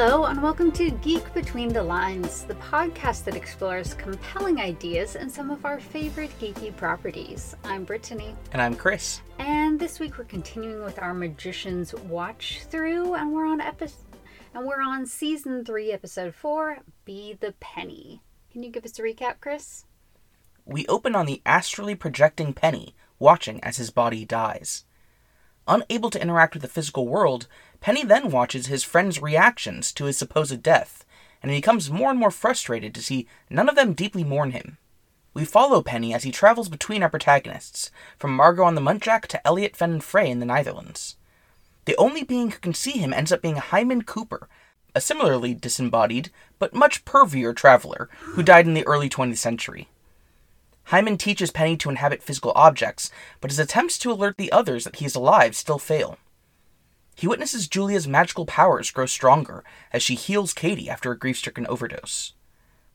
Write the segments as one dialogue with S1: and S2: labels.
S1: Hello, and welcome to Geek Between the Lines, the podcast that explores compelling ideas and some of our favorite geeky properties. I'm Brittany.
S2: And I'm Chris.
S1: And this week we're continuing with our Magician's Watch Through, and we're on episode. And we're on season three, episode four, Be the Penny. Can you give us a recap, Chris?
S2: We open on the astrally projecting Penny, watching as his body dies. Unable to interact with the physical world, Penny then watches his friends' reactions to his supposed death, and he becomes more and more frustrated to see none of them deeply mourn him. We follow Penny as he travels between our protagonists, from Margot on the Muntjac to Eliot Fen Fray in the Netherlands. The only being who can see him ends up being Hyman Cooper, a similarly disembodied, but much pervier traveler who died in the early 20th century. Hyman teaches Penny to inhabit physical objects, but his attempts to alert the others that he is alive still fail. He witnesses Julia's magical powers grow stronger as she heals Kady after a grief stricken overdose.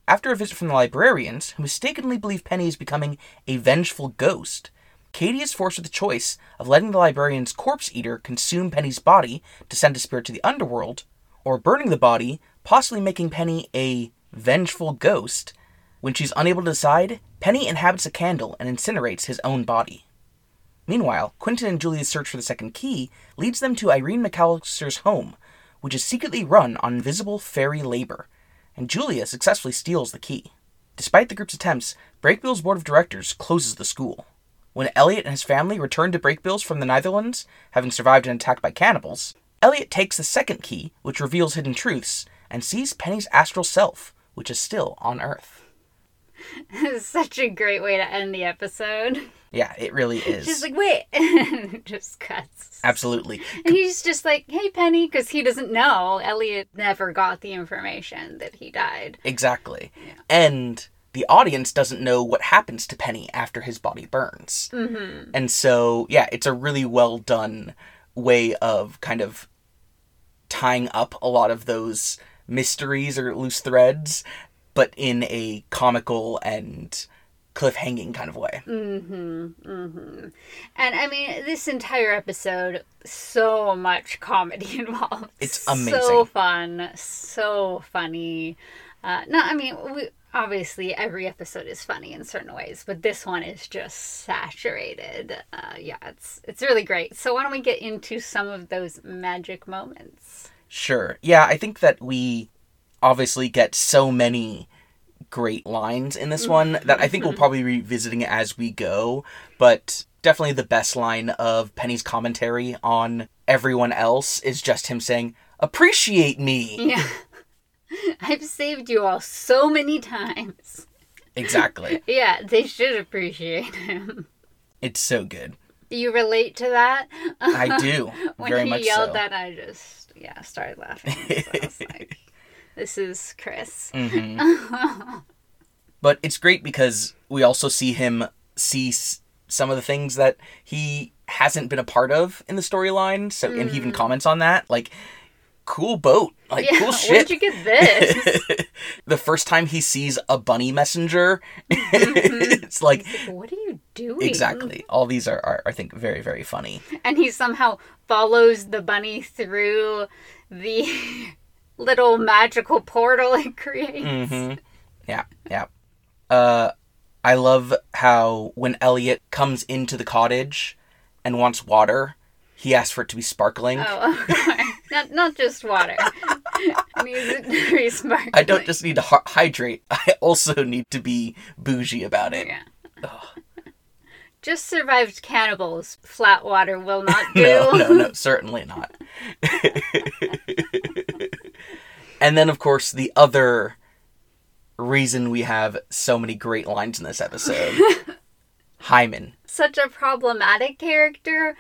S2: After a visit from the librarians, who mistakenly believe Penny is becoming a vengeful ghost, Kady is forced with the choice of letting the librarian's corpse eater consume Penny's body to send a spirit to the underworld, or burning the body, possibly making Penny a vengeful ghost. When she's unable to decide, Penny inhabits a candle and incinerates his own body. Meanwhile, Quentin and Julia's search for the second key leads them to Irene McAllister's home, which is secretly run on invisible fairy labor, and Julia successfully steals the key. Despite the group's attempts, Brakebills' board of directors closes the school. When Eliot and his family return to Brakebills from the Netherlands, having survived an attack by cannibals, Eliot takes the second key, which reveals hidden truths, and sees Penny's astral self, which is still on Earth.
S1: Such a great way to end the episode.
S2: Yeah, it really is.
S1: She's like, wait. just cuts.
S2: Absolutely.
S1: And he's just like, hey, Penny, because he doesn't know. Eliot never got the information that he died.
S2: Exactly. Yeah. And the audience doesn't know what happens to Penny after his body burns.
S1: Mm-hmm.
S2: And so, yeah, it's a really well done way of kind of tying up a lot of those mysteries or loose threads, but in a comical and cliffhanging kind of way.
S1: Mm-hmm. Mm-hmm. And I mean, this entire episode, so much comedy involved.
S2: It's amazing.
S1: So fun, so funny. Uh, no, I mean, we, obviously every episode is funny in certain ways, but this one is just saturated. Uh, yeah, it's it's really great. So why don't we get into some of those magic moments?
S2: Sure. Yeah, I think that we obviously get so many great lines in this one that I think we'll mm-hmm. probably be revisiting it as we go, but definitely the best line of Penny's commentary on everyone else is just him saying, "Appreciate me."
S1: Yeah. I've saved you all so many times.
S2: Exactly.
S1: yeah, they should appreciate him.
S2: It's so good.
S1: Do you relate to that?
S2: I do.
S1: when he yelled
S2: so.
S1: that, I just yeah started laughing. So I was like, "This is Chris."
S2: Mm-hmm. but it's great because we also see him see s- some of the things that he hasn't been a part of in the storyline. So and he even
S1: Mm.
S2: comments on that, like cool boat, like
S1: yeah,
S2: cool shit.
S1: where'd you get this?
S2: the first time he sees a bunny messenger,
S1: Mm-hmm.
S2: it's like
S1: like, what are you doing?
S2: exactly. All these are, are I think very very funny.
S1: And he somehow follows the bunny through the little magical portal it creates.
S2: hmm Yeah, yeah. Uh, I love how when Eliot comes into the cottage and wants water, he asks for it to be sparkling.
S1: Oh, okay. not not just water. It needs it to be sparkling.
S2: I don't just need to hy- hydrate. I also need to be bougie about it.
S1: Yeah. Just survived cannibals. Flat water will not do.
S2: No, no, no, certainly not. And then, of course, the other reason we have so many great lines in this episode Hyman.
S1: Such a problematic character,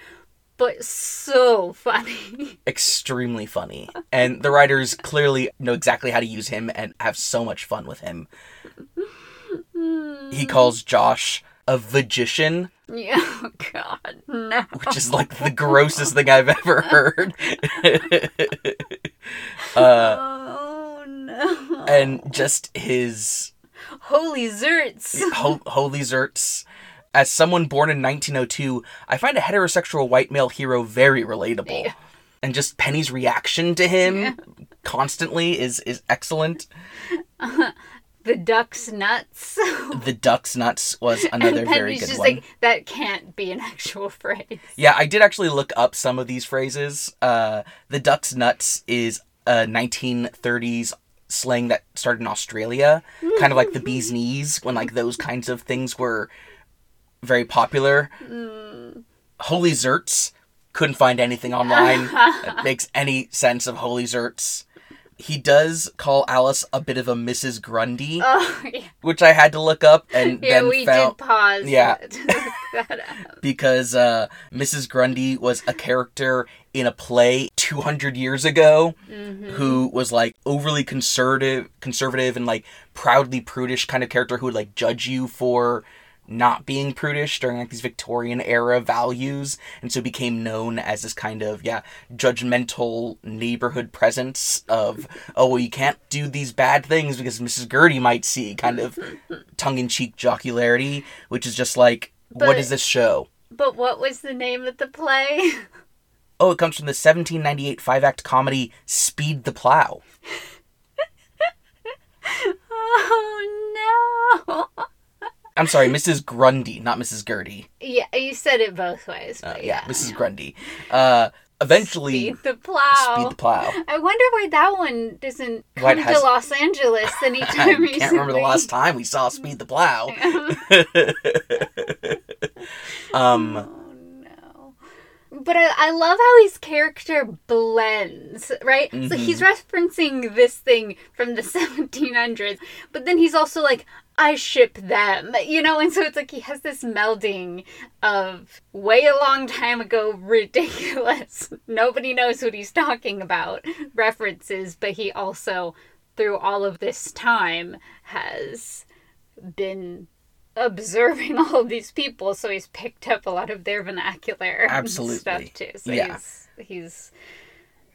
S1: but so funny.
S2: Extremely funny. And the writers clearly know exactly how to use him and have so much fun with him. He calls Josh a magician,
S1: Yeah, oh god, no.
S2: which is like the grossest thing I've ever heard. uh,
S1: oh no.
S2: and just his
S1: Holy zerts.
S2: ho- holy zerts. As someone born in 1902, I find a heterosexual white male hero very relatable.
S1: Yeah.
S2: And just Penny's reaction to him, constantly is is excellent.
S1: The duck's nuts.
S2: The duck's nuts was another very good
S1: just
S2: one.
S1: like, that can't be an actual phrase.
S2: Yeah, I did actually look up some of these phrases. Uh, the duck's nuts is a 1930s slang that started in Australia, kind of like the bee's knees, when like those kinds of things were very popular. Holy Zerts, couldn't find anything online that makes any sense of Holy Zerts. He does call Alice a bit of a Mrs. Grundy,
S1: Oh, yeah.
S2: which I had to look up and
S1: Yeah,
S2: then
S1: we
S2: found
S1: did pause
S2: Yeah.
S1: to look that up.
S2: because uh, Mrs. Grundy was a character in a play 200 years ago who was like overly conservative, conservative and like proudly prudish kind of character who would like judge you for not being prudish during like these Victorian era values, and so became known as this kind of yeah judgmental neighborhood presence of oh well you can't do these bad things because Mrs. Gertie might see kind of tongue in cheek jocularity, which is just like what
S1: But-
S2: is this show?
S1: But what was the name of the play?
S2: Oh, it comes from the 1798 five act comedy Speed the Plow.
S1: oh no.
S2: I'm sorry, Mrs. Grundy, not Mrs. Gertie.
S1: Yeah, you said it both ways.
S2: Uh, yeah,
S1: yeah,
S2: Mrs. Grundy. Uh, eventually,
S1: Speed the plow.
S2: Speed the Plow.
S1: I wonder why that one doesn't come
S2: has-
S1: to Los Angeles
S2: I
S1: anytime recently.
S2: can't remember the last time we saw Speed the Plow. um,
S1: Oh no. But I, I love how his character blends, right? So he's
S2: Mm-hmm.
S1: referencing this thing from the 1700s, but then he's also like, I ship them, you know? And so it's like he has this melding of way a long time ago, ridiculous, nobody knows what he's talking about references, but he also, through all of this time, has been observing all of these people, so he's picked up a lot of their vernacular
S2: Absolutely.
S1: stuff too. So
S2: Yeah.
S1: he's he's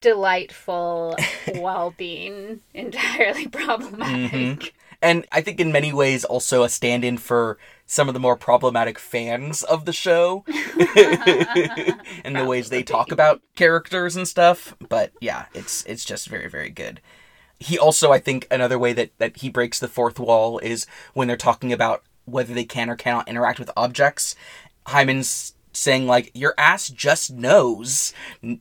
S1: delightful while being entirely problematic.
S2: Mhm. And I think in many ways also a stand in for some of the more problematic fans of the show and the ways they talk about characters and stuff. But yeah, it's it's just very, very good. He also, I think, another way that, that he breaks the fourth wall is when they're talking about whether they can or cannot interact with objects. Hyman's saying like your ass just knows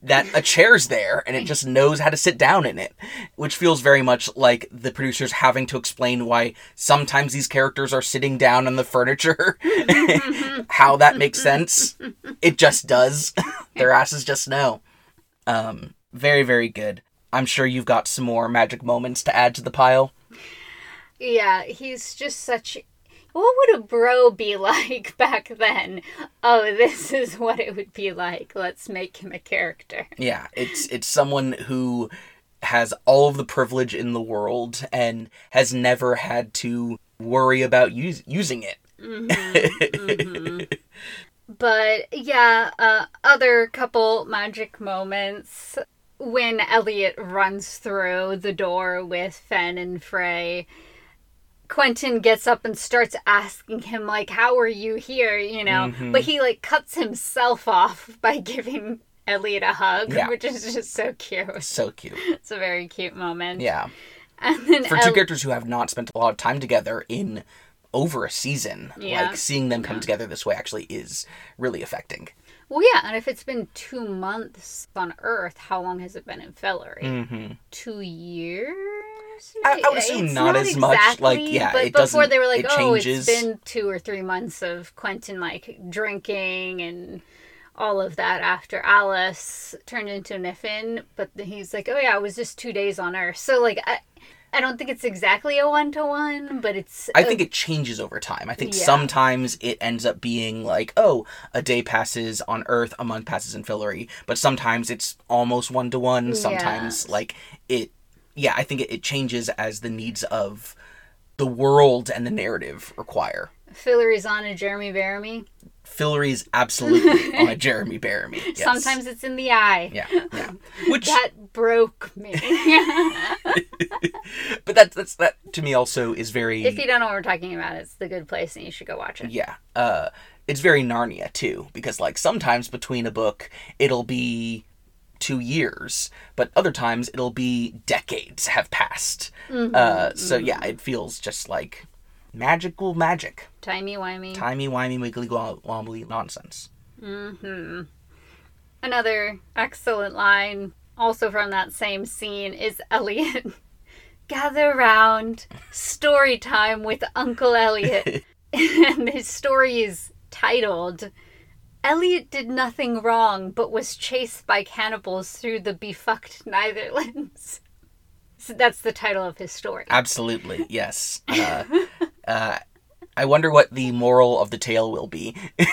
S2: that a chair's there and it just knows how to sit down in it which feels very much like the producers having to explain why sometimes these characters are sitting down on the furniture. How that makes sense. It just does. Their asses just know. Um very very good. I'm sure you've got some more magic moments to add to the pile.
S1: Yeah, he's just such. What would a bro be like back then? Oh, this is what it would be like. Let's make him a character.
S2: Yeah, it's it's someone who has all of the privilege in the world and has never had to worry about use, using it.
S1: But yeah, uh, other couple magic moments when Eliot runs through the door with Fen and Fray. Quentin gets up and starts asking him like, "How are you here?" You know,
S2: Mhm.
S1: but he like cuts himself off by giving Eliot a hug,
S2: Yeah.
S1: which is just so cute.
S2: So cute.
S1: It's a very cute moment.
S2: Yeah.
S1: and then
S2: For two
S1: El-
S2: characters who have not spent a lot of time together in over a season,
S1: Yeah.
S2: like seeing them come together this way actually is really affecting.
S1: well, yeah, and if it's been two months on Earth, how long has it been in Fillory?
S2: Mm-hmm.
S1: two years.
S2: I- I would assume
S1: It's
S2: not as much, like, yeah,
S1: but
S2: it
S1: before
S2: doesn't-
S1: they were like,
S2: it
S1: oh,
S2: changes.
S1: it's been two or three months of Quentin like drinking and all of that after Alice turned into Niffin. But then he's like, oh yeah, it was just two days on Earth. So like, I, I don't think it's exactly a one to one, but it's.
S2: I
S1: a-
S2: think it changes over time. I think
S1: Yeah.
S2: sometimes it ends up being like, oh, a day passes on Earth, a month passes in Fillory, but sometimes it's almost one to one. Sometimes,
S1: Yeah.
S2: like, it, yeah, I think it, it changes as the needs of the world and the narrative require.
S1: Fillory's on a Jeremy Bearimy.
S2: Fillory is absolutely on a Jeremy Bearimy. Yes.
S1: Sometimes it's in the eye.
S2: Yeah, yeah. Which,
S1: That broke me.
S2: but that's that's that to me also is very
S1: if you don't know what we're talking about, it's the good place and you should go watch it.
S2: Yeah. Uh it's very Narnia too because like sometimes between a book it'll be two years, but other times it'll be decades have passed. Uh, so yeah, it feels just like magical magic,
S1: Timey wimey.
S2: timey wimey wiggly wo- wobbly nonsense.
S1: Another excellent line, also from that same scene, is Eliot. Gather round, story time with Uncle Eliot. and his story is titled Eliot did nothing wrong but was chased by cannibals through the befucked Netherlands. So that's the title of his story.
S2: Absolutely, yes. Uh, uh, I wonder what the moral of the tale will be.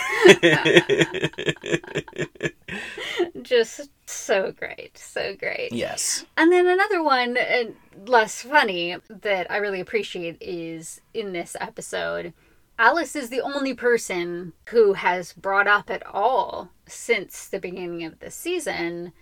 S1: Just so great, so great.
S2: yes.
S1: And then another one, uh, less funny, that I really appreciate is in this episode. Alice is the only person who has brought up at all since the beginning of the season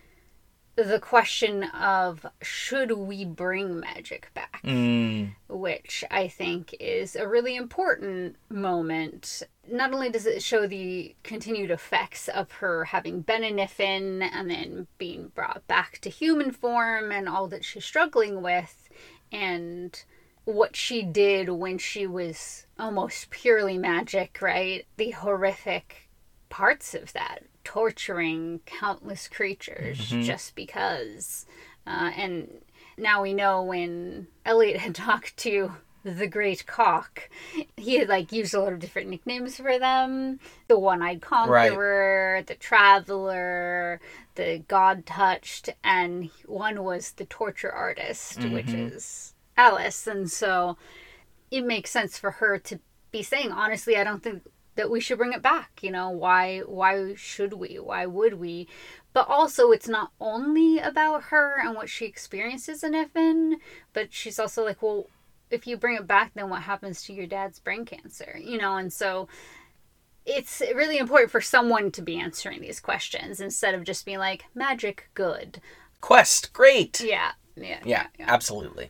S1: the question of should we bring magic back?
S2: Mm,
S1: which I think is a really important moment. Not only does it show the continued effects of her having been a Niffin and then being brought back to human form and all that she's struggling with, and what she did when she was almost purely magic, right? The horrific parts of that, torturing countless creatures just because. Uh, and now we know when Eliot had talked to the Great Cock, he had like used a lot of different nicknames for them. The One-Eyed Conqueror, the Traveler, the God Touched, and one was the Torture Artist, which is Alice. And so it makes sense for her to be saying, honestly, I don't think that we should bring it back. You know, why why should we? Why would we? But also it's not only about her and what she experiences in Niffin, but she's also like, well, if you bring it back, then what happens to your dad's brain cancer? You know, and so it's really important for someone to be answering these questions instead of just being like, magic good.
S2: Quest, great.
S1: Yeah. Yeah.
S2: Yeah, absolutely.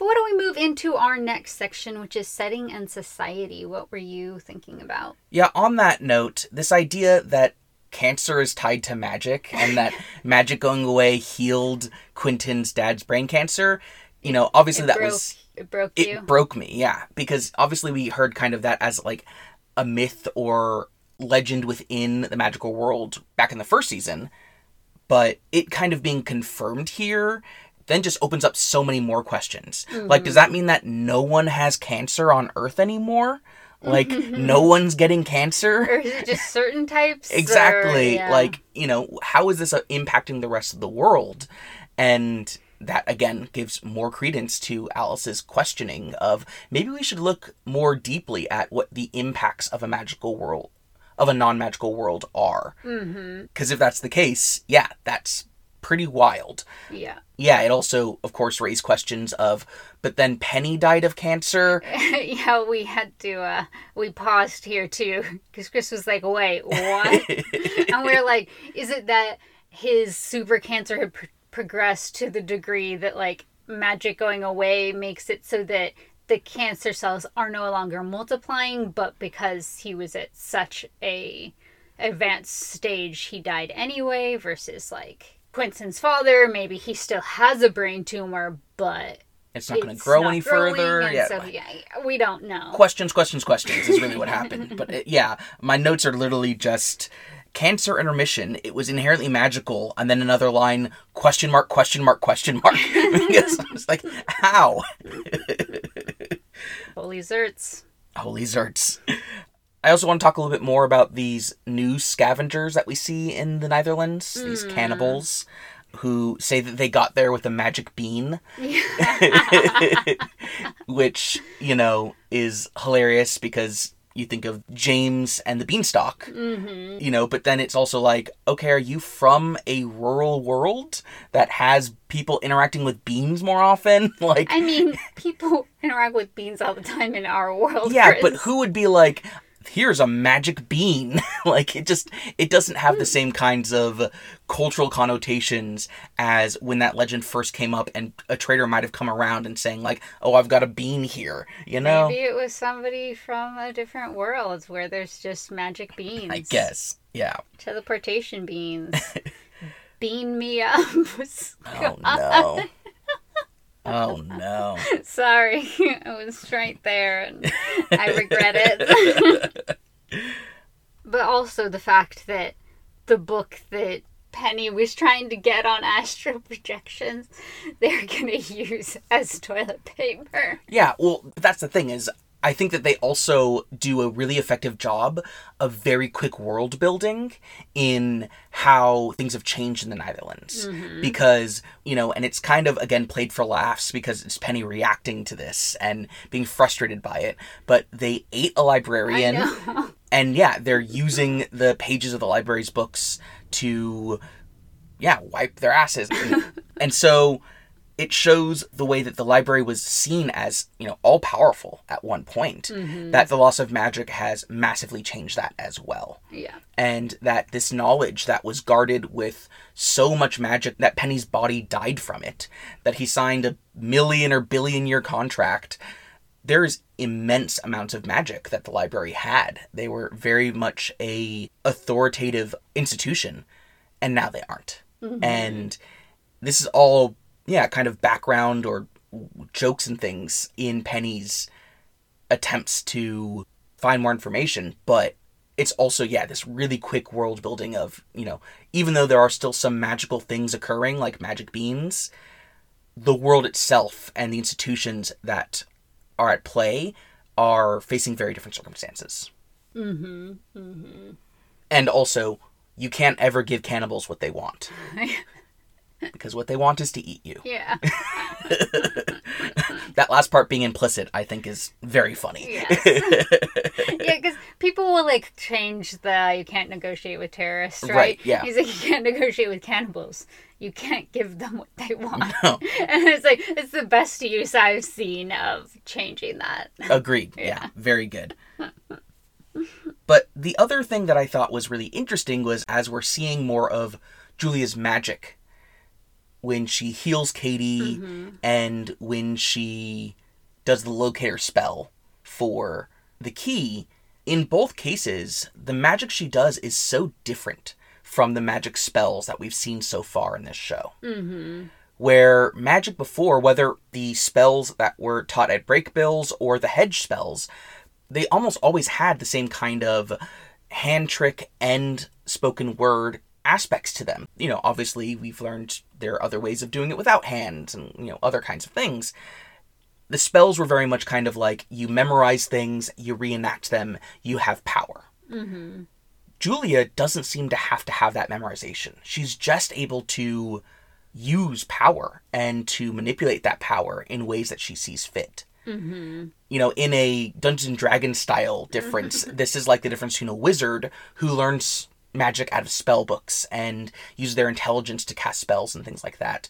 S1: But why don't we move into our next section, which is setting and society? What were you thinking about?
S2: Yeah, on that note, this idea that cancer is tied to magic and that magic going away healed Quentin's dad's brain cancer, you know, obviously
S1: It
S2: that
S1: broke,
S2: was
S1: it broke you.
S2: It broke me, yeah, because obviously we heard kind of that as like a myth or legend within the magical world back in the first season, but it kind of being confirmed here then just opens up so many more questions. Like does that mean that no one has cancer on earth anymore? Like no one's getting cancer?
S1: or is it just certain types? or-
S2: Exactly.
S1: yeah.
S2: Like, you know, how is this uh, impacting the rest of the world? And that again gives more credence to Alice's questioning of maybe we should look more deeply at what the impacts of a magical world of a non-magical world are.
S1: Mm-hmm.
S2: Because if that's the case, yeah, that's pretty wild.
S1: yeah.
S2: Yeah, it also, of course, raised questions of, but then Penny died of cancer.
S1: yeah, we had to, uh, we paused here too, because Chris was like, wait, what? and we are like, is it that his super cancer had pr- progressed to the degree that, like, magic going away makes it so that the cancer cells are no longer multiplying, but because he was at such a advanced stage, he died anyway, versus, like, Quentin's father, maybe he still has a brain tumor, but
S2: It's not going to grow any further. Yeah,
S1: so, yeah, we don't know.
S2: questions, questions, questions is really what happened. But it, yeah, my notes are literally just cancer intermission. It was inherently magical, and then another line question mark question mark question mark. because I was like, how?
S1: Holy zerts.
S2: Holy zerts. I also want to talk a little bit more about these new scavengers that we see in the Netherlands, these cannibals who say that they got there with a magic bean. which you know is hilarious because you think of James and the Beanstalk,
S1: Mm-hmm.
S2: you know, but then it's also like, okay, are you from a rural world that has people interacting with beans more often? like,
S1: I mean, people interact with beans all the time in our world.
S2: yeah,
S1: Chris.
S2: but who would be like, here's a magic bean? like, it just, it doesn't have the hmm. same kinds of cultural connotations as when that legend first came up and a trader might have come around and saying like, oh, I've got a bean here, you know?
S1: Maybe it was somebody from a different world where there's just magic beans.
S2: I guess. Yeah.
S1: Teleportation beans. bean me up.
S2: Oh no. Oh no.
S1: Sorry, I was right there and I regret it. but also the fact that the book that Penny was trying to get on astral projections, they're gonna use as toilet paper.
S2: Yeah, well, that's the thing is I think that they also do a really effective job of very quick world building in how things have changed in the Netherlands. Mm-hmm. Because, you know, and it's kind of, again, played for laughs because it's Penny reacting to this and being frustrated by it. But they ate a librarian. And yeah, they're using the pages of the library's books to, yeah, wipe their asses. And, and so it shows the way that the library was seen as, you know, all powerful at one point. Mm-hmm. That the loss of magic has massively changed that as well.
S1: Yeah.
S2: And that this knowledge that was guarded with so much magic that Penny's body died from it, that he signed a million or billion year contract. There's immense amounts of magic that the library had. They were very much a authoritative institution, and now they aren't. Mm-hmm. And this is all yeah, kind of background or jokes and things in Penny's attempts to find more information, but it's also yeah, this really quick world building of, you know, even though there are still some magical things occurring like magic beans, the world itself and the institutions that are at play are facing very different circumstances.
S1: Mm-hmm. Mm-hmm.
S2: And also, you can't ever give cannibals what they want. because what they want is to eat you.
S1: Yeah.
S2: That last part being implicit, I think, is very funny.
S1: Yes. yeah, because people will like change the you can't negotiate with terrorists, right?
S2: Right, yeah.
S1: He's like you can't negotiate with cannibals. You can't give them what they want.
S2: No.
S1: And it's like it's the best use I've seen of changing that.
S2: Agreed. Yeah. very good. But the other thing that I thought was really interesting was as we're seeing more of Julia's magic when she heals Kady and when she does the locator spell for the key, in both cases, the magic she does is so different from the magic spells that we've seen so far in this show.
S1: Mm-hmm.
S2: where magic before, whether the spells that were taught at Brakebills or the hedge spells, they almost always had the same kind of hand trick and spoken word aspects to them. You know, obviously we've learned there are other ways of doing it without hands and, you know, other kinds of things. The spells were very much kind of like you memorize things, you reenact them, you have power.
S1: Mm-hmm.
S2: Julia doesn't seem to have to have that memorization. She's just able to use power and to manipulate that power in ways that she sees fit.
S1: Mm-hmm.
S2: You know, in a Dungeons and Dragons style difference, this is like the difference between a wizard who learns magic out of spell books and use their intelligence to cast spells and things like that,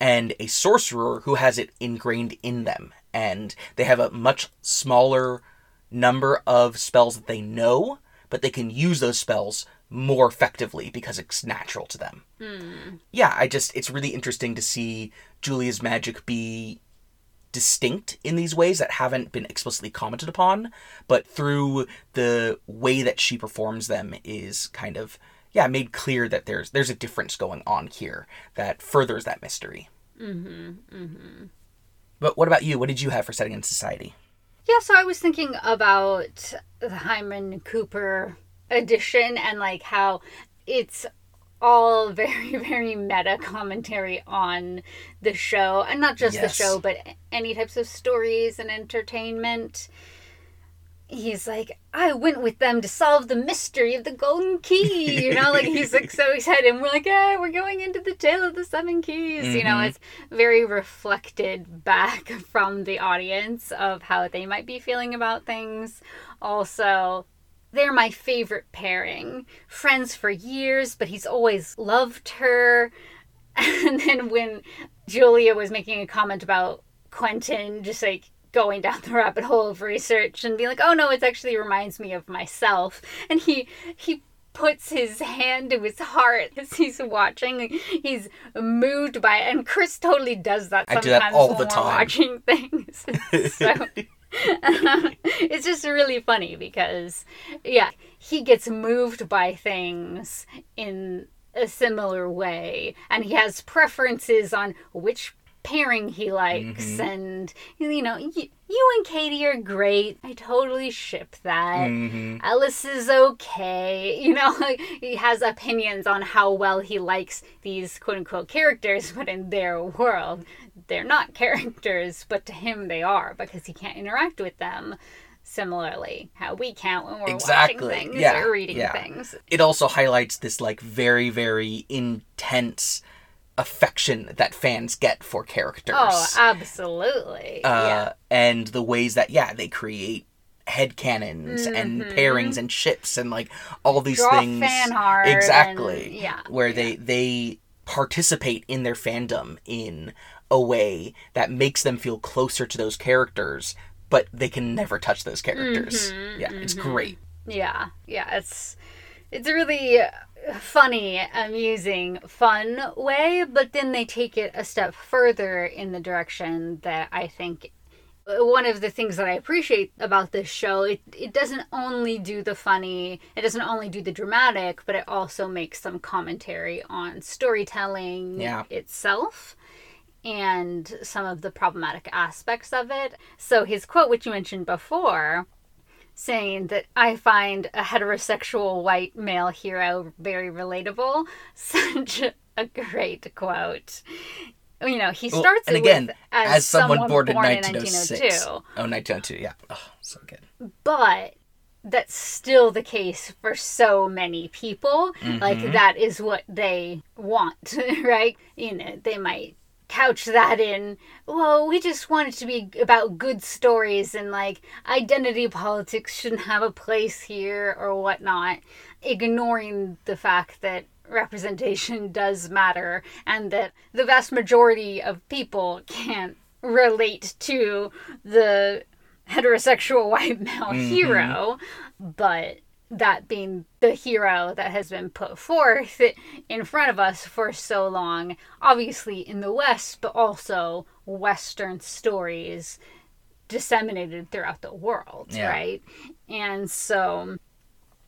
S2: and a sorcerer who has it ingrained in them. And they have a much smaller number of spells that they know, but they can use those spells more effectively because it's natural to them. Hmm. Yeah, I just, it's really interesting to see Julia's magic be distinct in these ways that haven't been explicitly commented upon, but through the way that she performs them is kind of yeah made clear that there's there's a difference going on here that furthers that mystery.
S1: Mm-hmm. Mm-hmm.
S2: But what about you? What did you have for setting in society?
S1: Yeah, so I was thinking about the Hyman Cooper edition and like how it's all very, very meta commentary on the show. And not just
S2: Yes.
S1: the show, but any types of stories and entertainment. He's like, I went with them to solve the mystery of the golden key. You know, like he's like so excited. And we're like, yeah, we're going into the tale of the seven keys. You know,
S2: Mhm.
S1: it's very reflected back from the audience of how they might be feeling about things. Also, they're my favorite pairing. Friends for years, but he's always loved her. And then when Julia was making a comment about Quentin just like going down the rabbit hole of research and being like, "Oh no, it actually reminds me of myself." And he he puts his hand to his heart as he's watching. He's moved by it. And Chris totally does that
S2: I
S1: sometimes
S2: do that all
S1: when
S2: the time.
S1: watching things. so it's just really funny because yeah, he gets moved by things in a similar way and he has preferences on which pairing he likes
S2: Mm-hmm.
S1: and you know you, you and kady are great i totally ship that
S2: Mm-hmm.
S1: Ellis is okay. You know, like he has opinions on how well he likes these quote unquote characters, but in their world, they're not characters, but to him they are because he can't interact with them. Similarly, how we can't when we're
S2: Exactly.
S1: watching things
S2: Yeah,
S1: or reading
S2: yeah.
S1: things.
S2: It also highlights this like very very intense affection that fans get for characters.
S1: Oh, absolutely.
S2: uh,
S1: yeah.
S2: and the ways that yeah they create headcanons and pairings and ships and like all these
S1: Mm-hmm. Draw
S2: things
S1: fan art
S2: exactly
S1: and- yeah,
S2: where they they participate in their fandom in a way that makes them feel closer to those characters but they can never touch those characters
S1: Mm-hmm,
S2: yeah it's great
S1: Yeah, yeah, it's it's really funny, amusing, fun way, but then they take it a step further in the direction that I think one of the things that I appreciate about this show, it it doesn't only do the funny, it doesn't only do the dramatic, but it also makes some commentary on storytelling
S2: Yeah.
S1: itself and some of the problematic aspects of it. So his quote, which you mentioned before, saying that I find a heterosexual white male hero very relatable. Such a great quote. You know, he
S2: Well,
S1: starts
S2: and
S1: it
S2: again
S1: with,
S2: as, someone, born, in
S1: 1902.
S2: oh 1902 yeah oh so good
S1: but that's still the case for so many people. Like mm-hmm. that is what they want, right? You know, they might couch that in, well, we just want it to be about good stories and like identity politics shouldn't have a place here or whatnot, ignoring the fact that representation does matter and that the vast majority of people can't relate to the heterosexual white male mm-hmm. hero, but that being the hero that has been put forth in front of us for so long, obviously in the West, but also Western stories disseminated throughout the world,
S2: Yeah.
S1: right? And so,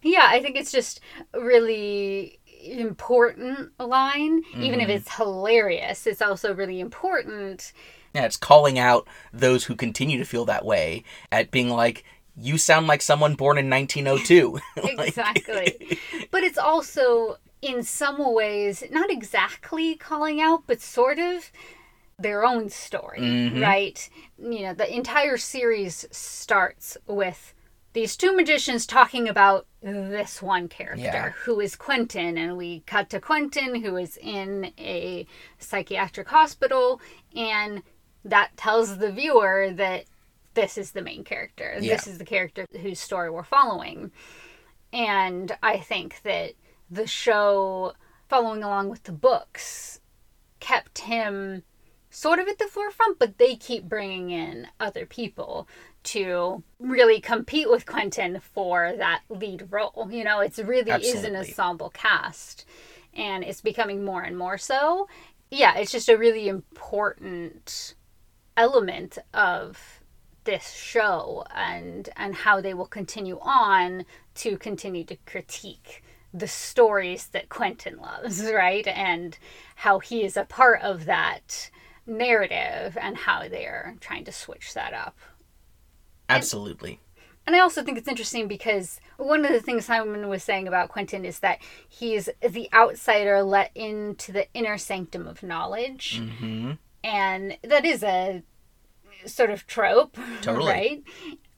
S1: yeah, I think it's just a really important line, even if mm-hmm. it's hilarious. It's also really important
S2: Yeah, it's calling out those who continue to feel that way at being like, you sound like someone born in 1902. Like,
S1: exactly. but it's also, in some ways, not exactly calling out, but sort of their own story,
S2: Mhm.
S1: right? You know, the entire series starts with these two magicians talking about this one character
S2: Yeah.
S1: who is Quentin, and we cut to Quentin who is in a psychiatric hospital, and that tells the viewer that this is the main character.
S2: Yeah.
S1: This is the character whose story we're following. And I think that the show, following along with the books, kept him sort of at the forefront, but they keep bringing in other people to really compete with Quentin for that lead role. You know, it's really is an ensemble cast, and it's becoming more and more so. Yeah, it's just a really important element of this show and and how they will continue on to continue to critique the stories that Quentin loves, right? And how he is a part of that narrative and how they're trying to switch that up.
S2: Absolutely.
S1: And I also think it's interesting because one of the things Hyman was saying about Quentin is that he's the outsider let into the inner sanctum of knowledge.
S2: hmm
S1: And that is a sort of trope,
S2: Totally.
S1: right?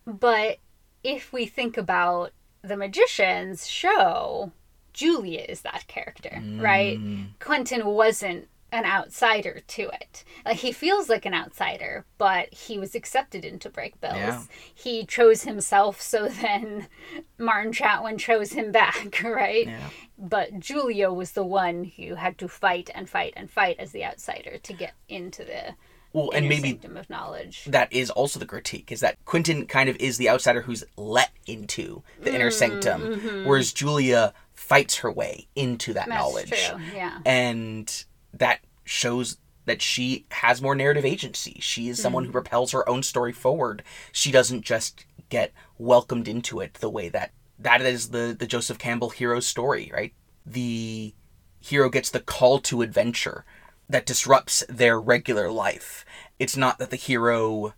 S1: But if we think about the magician's show, Julia is that character, right?
S2: Mm.
S1: Quentin wasn't an outsider to it. Like he feels like an outsider, but he was accepted into Brakebills.
S2: Yeah.
S1: He chose himself, so then Martin Chatwin chose him back, right?
S2: Yeah.
S1: But Julia was the one who had to fight and fight and fight as the outsider to get into the
S2: Well, and maybe
S1: sanctum of knowledge.
S2: that is also the critique is that Quentin kind of is the outsider who's let into the
S1: Mm,
S2: inner sanctum,
S1: mm-hmm.
S2: whereas Julia fights her way into that
S1: That's
S2: knowledge.
S1: true. Yeah.
S2: And that shows that she has more narrative agency. She is someone who
S1: Mm.
S2: propels her own story forward. She doesn't just get welcomed into it the way that that is the the Joseph Campbell hero story, right? The hero gets the call to adventure that disrupts their regular life. It's not that the hero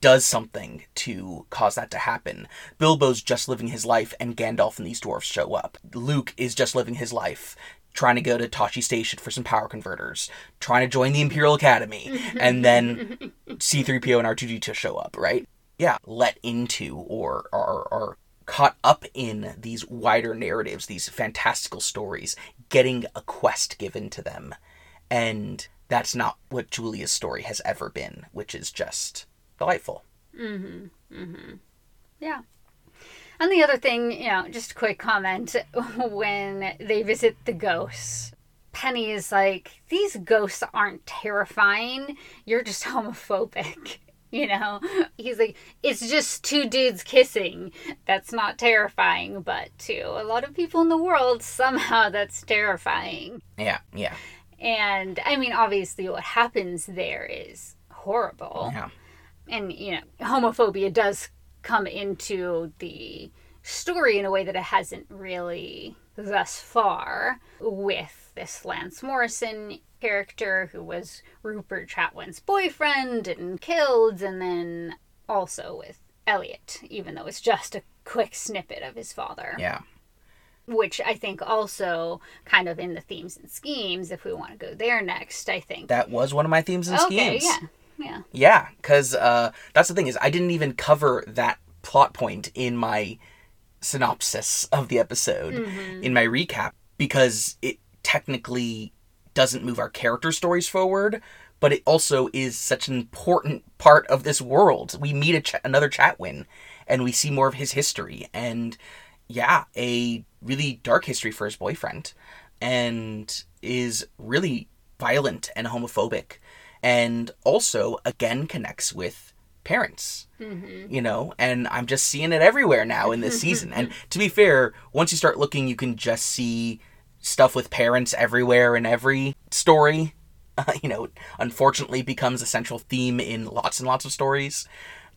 S2: does something to cause that to happen. Bilbo's just living his life, and Gandalf and these dwarfs show up. Luke is just living his life, trying to go to Tosche Station for some power converters, trying to join the Imperial Academy, and then C3PO and R2D2 show up, right? Yeah, let into or are, are caught up in these wider narratives, these fantastical stories, getting a quest given to them. And that's not what Julia's story has ever been, which is just delightful.
S1: Mm-hmm. Mm-hmm. Yeah. And the other thing, you know, just a quick comment when they visit the ghosts. Penny is like, these ghosts aren't terrifying. You're just homophobic. You know, he's like, it's just two dudes kissing. That's not terrifying, but to a lot of people in the world, somehow that's terrifying.
S2: Yeah, yeah.
S1: And I mean, obviously, what happens there is horrible.
S2: Yeah.
S1: And, you know, homophobia does come into the story in a way that it hasn't really thus far with this Lance Morrison character who was Rupert Chatwin's boyfriend and killed, and then also with Eliot, even though it's just a quick snippet of his father.
S2: Yeah.
S1: Which I think also kind of in the themes and schemes, if we want to go there next, I think.
S2: That was one of my themes and
S1: okay,
S2: schemes.
S1: yeah. Yeah.
S2: Yeah, because uh, that's the thing is I didn't even cover that plot point in my synopsis of the episode
S1: Mm-hmm.
S2: in my recap because it technically doesn't move our character stories forward, but it also is such an important part of this world. We meet a ch- another Chatwin, and we see more of his history, and yeah, a really dark history for his boyfriend, and is really violent and homophobic, and also again connects with parents you know and i'm just seeing it everywhere now in this season. And to be fair once you start looking you can just see stuff with parents everywhere in every story. Uh, you know unfortunately becomes a central theme in lots and lots of stories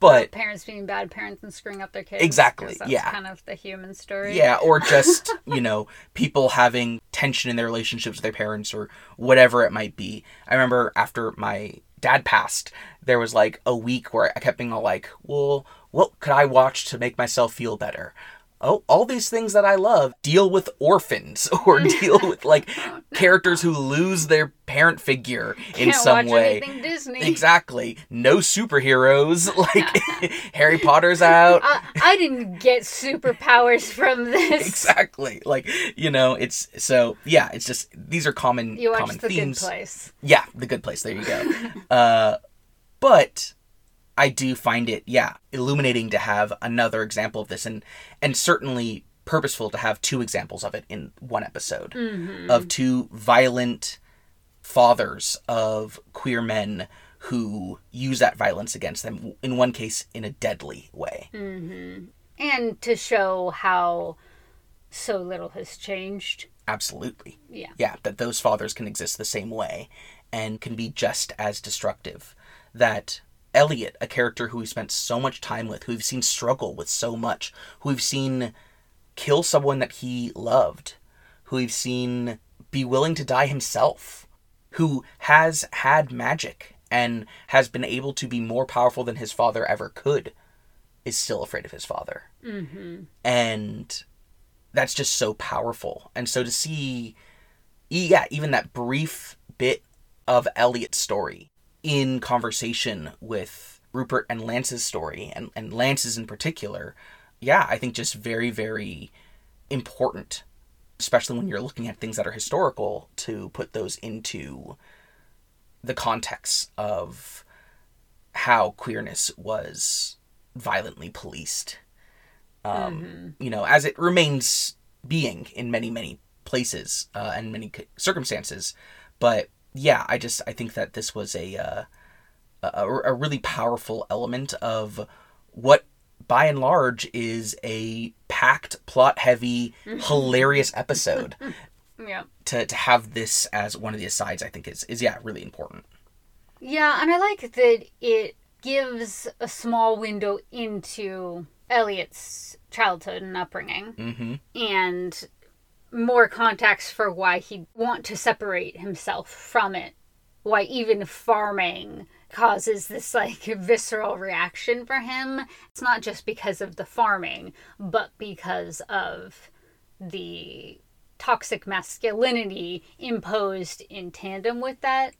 S2: but
S1: Parents being bad parents and screwing up their kids.
S2: Exactly.
S1: That's
S2: yeah.
S1: kind of the human story.
S2: yeah or just you know people having tension in their relationships with their parents or whatever it might be i remember after my dad passed there was like a week where i kept being all like well what could i watch to make myself feel better oh all these things that i love deal with orphans or deal with like characters who lose their parent figure in
S1: Can't
S2: some
S1: watch
S2: way.
S1: anything Disney.
S2: exactly. No superheroes like harry potter's out.
S1: I, I didn't get superpowers from this.
S2: exactly. Like you know it's so yeah it's just these are common
S1: You
S2: common
S1: The
S2: themes.
S1: Good Place.
S2: yeah the good place. There you go. Uh but i do find it yeah illuminating to have another example of this and and certainly purposeful to have two examples of it in one episode
S1: Mm-hmm.
S2: of two violent fathers of queer men who use that violence against them in one case in a deadly way
S1: And to show how so little has changed.
S2: absolutely
S1: Yeah.
S2: yeah, that those fathers can exist the same way and can be just as destructive. That Eliot, a character who we've spent so much time with, who we've seen struggle with so much, who we've seen kill someone that he loved, who we've seen be willing to die himself, who has had magic and has been able to be more powerful than his father ever could, is still afraid of his father. Mm-hmm. And that's just so powerful. And so to see, yeah, even that brief bit of Eliot's story in conversation with Rupert and Lance's story, and, and Lance's in particular, yeah, I think just very, very important, especially when you're looking at things that are historical, to put those into the context of how queerness was violently policed um, you know, as it remains being in many, many places uh, and many circumstances. But yeah, I just I think that this was a uh, a, a really powerful element of what, by and large, is a packed, plot-heavy, hilarious episode.
S1: Yeah.
S2: To to have this as one of the asides, I think is is yeah really important.
S1: Yeah, and I like that it gives a small window into Eliot's childhood and upbringing.
S2: Mm-hmm.
S1: And more context for why he'd want to separate himself from it. Why even farming causes this like visceral reaction for him. It's not just because of the farming, but because of the toxic masculinity imposed in tandem with that.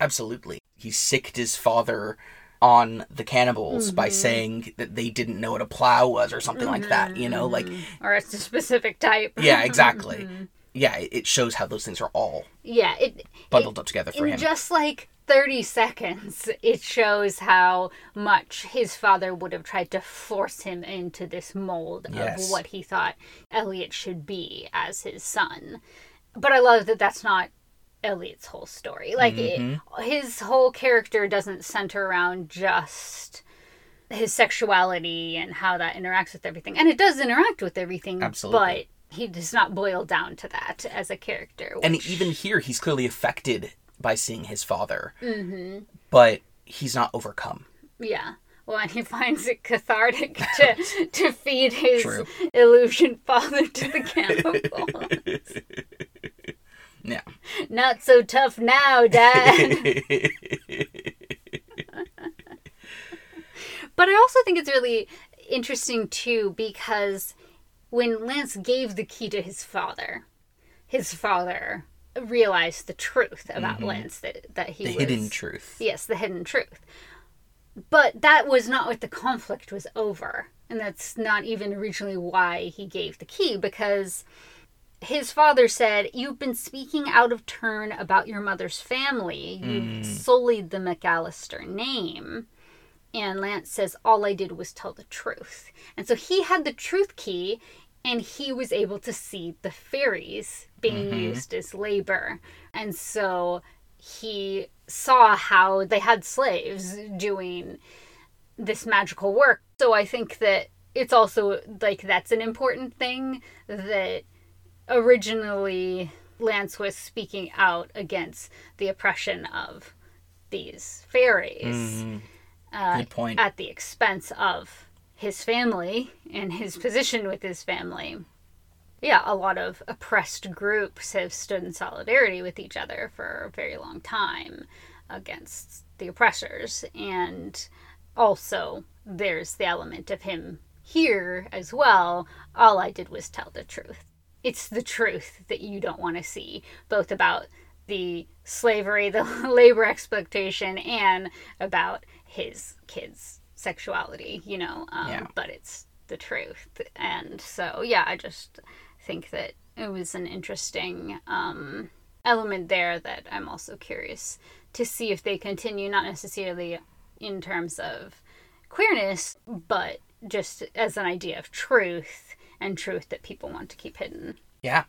S2: Absolutely. He sicked his father on the cannibals by
S1: Mm-hmm.
S2: saying that they didn't know what a plow was or something like that, you know? Like,
S1: Or it's a specific type.
S2: yeah, exactly.
S1: Mm-hmm.
S2: Yeah, it it shows how those things are all
S1: yeah, it
S2: bundled up together for
S1: in
S2: him.
S1: just like 30 seconds, it shows how much his father would have tried to force him into this mold
S2: Yes.
S1: of what he thought Eliot should be as his son. But I love that that's not Eliot's whole story. Like, it, his whole character doesn't center around just his sexuality and how that interacts with everything. And it does interact with everything,
S2: Absolutely.
S1: but he does not boil down to that as a character.
S2: and even here, he's clearly affected by seeing his father, mm-hmm. but he's not overcome.
S1: Yeah. Well, and he finds it cathartic to to feed his
S2: True.
S1: illusion father to the cannibal.
S2: Yeah.
S1: Not so tough now, Dad. but I also think it's really interesting too because when Lance gave the key to his father, his father realized the truth about Lance that that he
S2: Mm-hmm. the
S1: was
S2: hidden truth.
S1: Yes, the hidden truth. But that was not what the conflict was over. And that's not even originally why he gave the key, because his father said, You've been speaking out of turn about your mother's family. You've hmm. sullied the McAllister name. And Lance says, All I did was tell the truth. And so he had the truth key, and he was able to see the fairies being mm-hmm. used as labor. And so he saw how they had slaves doing this magical work. So I think that it's also like that's an important thing that originally Lance was speaking out against the oppression of these fairies uh,
S2: Good point.
S1: at the expense of his family and his position with his family. Yeah, a lot of oppressed groups have stood in solidarity with each other for a very long time against the oppressors. And also, there's the element of him here as well. All I did was tell the truth. It's the truth that you don't want to see, both about the slavery, the labor exploitation, and about his kids' sexuality, you know. Um,
S2: Yeah.
S1: But it's the truth. And so, yeah, I just think that it was an interesting um, element there that I'm also curious to see if they continue, not necessarily in terms of queerness, but just as an idea of truth and truth that people want to keep hidden.
S2: Yeah.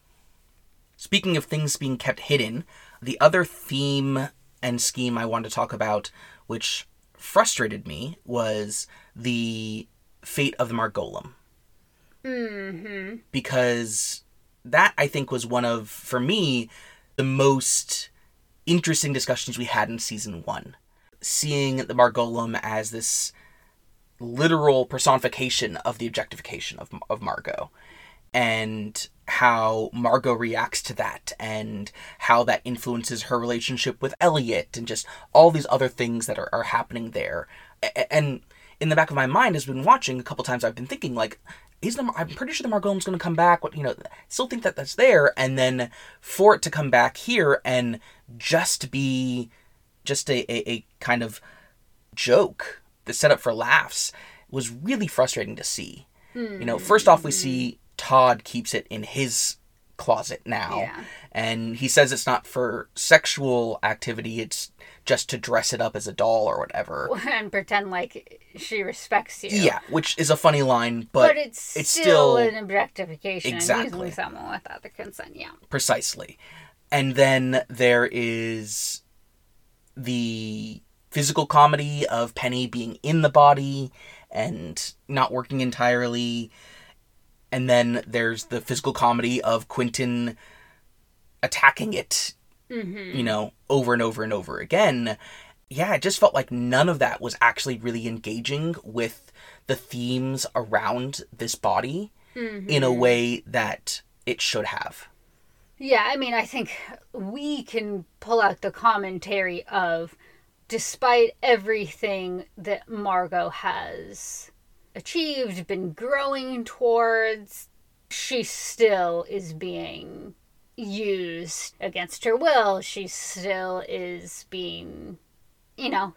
S2: Speaking of things being kept hidden, the other theme and scheme I wanted to talk about, which frustrated me, was the fate of the Margolem.
S1: Mm-hmm.
S2: Because that, I think, was one of, for me, the most interesting discussions we had in season one. Seeing the Margolem as this literal personification of the objectification of, of Margo and how Margo reacts to that and how that influences her relationship with Eliot and just all these other things that are, are happening there. And in the back of my mind, has been watching a couple times, I've been thinking like, is the I'm pretty sure the Margolem's going to come back. What you know, still think that that's there, and then for it to come back here and just be just a, a, a kind of joke, the setup for laughs, was really frustrating to see. You know, hmm. first off, we see Todd keeps it in his closet now,
S1: Yeah.
S2: and he says it's not for sexual activity; it's just to dress it up as a doll or whatever.
S1: And pretend like she respects you.
S2: Yeah, which is a funny line, but,
S1: But, it's,
S2: it's
S1: still,
S2: still-
S1: an objectification
S2: Exactly.
S1: someone without the consent. Yeah.
S2: precisely. And then there is the physical comedy of Penny being in the body and not working entirely. And then there's the physical comedy of Quentin attacking it,
S1: Mm-hmm.
S2: you know, over and over and over again. Yeah, it just felt like none of that was actually really engaging with the themes around this body
S1: Mm-hmm.
S2: in a way that it should have.
S1: Yeah, I mean, I think we can pull out the commentary of despite everything that Margo has achieved, been growing towards, she still is being used against her will. She still is being, you know,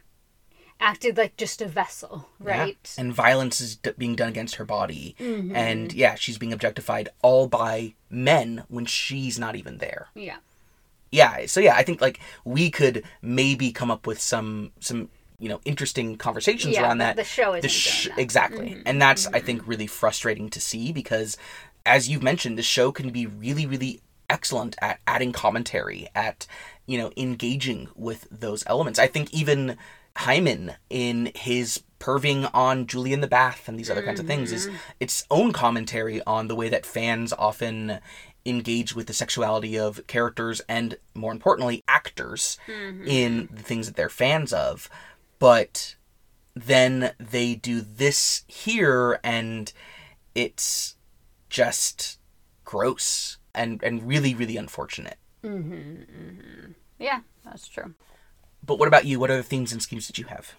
S1: acted like just a vessel, right?
S2: Yeah. And violence is d- being done against her body. Mm-hmm. And yeah, she's being objectified all by men when she's not even there.
S1: Yeah.
S2: Yeah, so yeah, I think like we could maybe come up with some some you know interesting conversations
S1: yeah,
S2: around that.
S1: The show is sh-
S2: exactly,
S1: mm-hmm.
S2: and that's
S1: mm-hmm.
S2: I think really frustrating to see because, as you've mentioned, the show can be really really excellent at adding commentary, at you know engaging with those elements. I think even Hyman in his perving on Julie in the bath and these other mm-hmm. kinds of things is mm-hmm. its own commentary on the way that fans often engage with the sexuality of characters and more importantly actors mm-hmm. in the things that they're fans of but then they do this here and it's just gross and and really really unfortunate
S1: mm-hmm, mm-hmm. yeah that's true
S2: but what about you? What other themes and schemes did you have?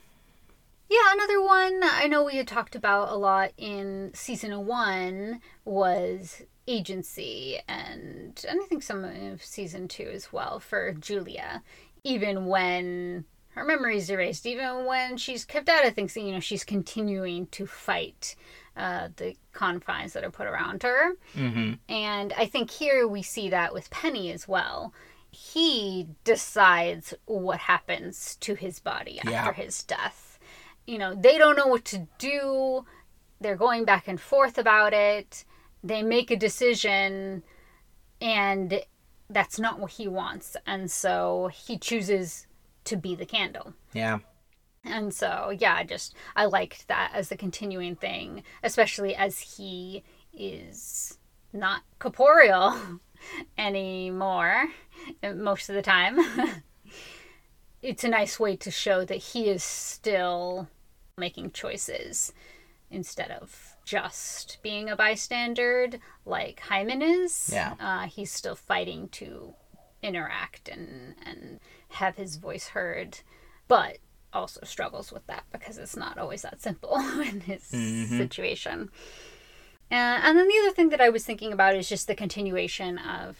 S1: Yeah, another one I know we had talked about a lot in season one was agency, and, and I think some of season two as well for Julia. Even when her memory's erased, even when she's kept out of things, you know, she's continuing to fight uh, the confines that are put around her.
S2: Mm-hmm.
S1: And I think here we see that with Penny as well he decides what happens to his body after
S2: yeah.
S1: his death. You know, they don't know what to do. They're going back and forth about it. They make a decision, and that's not what he wants. And so he chooses to be the candle.
S2: Yeah.
S1: And so, yeah, I just, I liked that as the continuing thing, especially as he is not corporeal anymore uh, most of the time. it's a nice way to show that he is still making choices instead of just being a bystander like Hyman is.
S2: Yeah.
S1: Uh, he's still fighting to interact and, and have his voice heard, but also struggles with that because it's not always that simple in his mm-hmm. situation. Uh, and then the other thing that I was thinking about is just the continuation of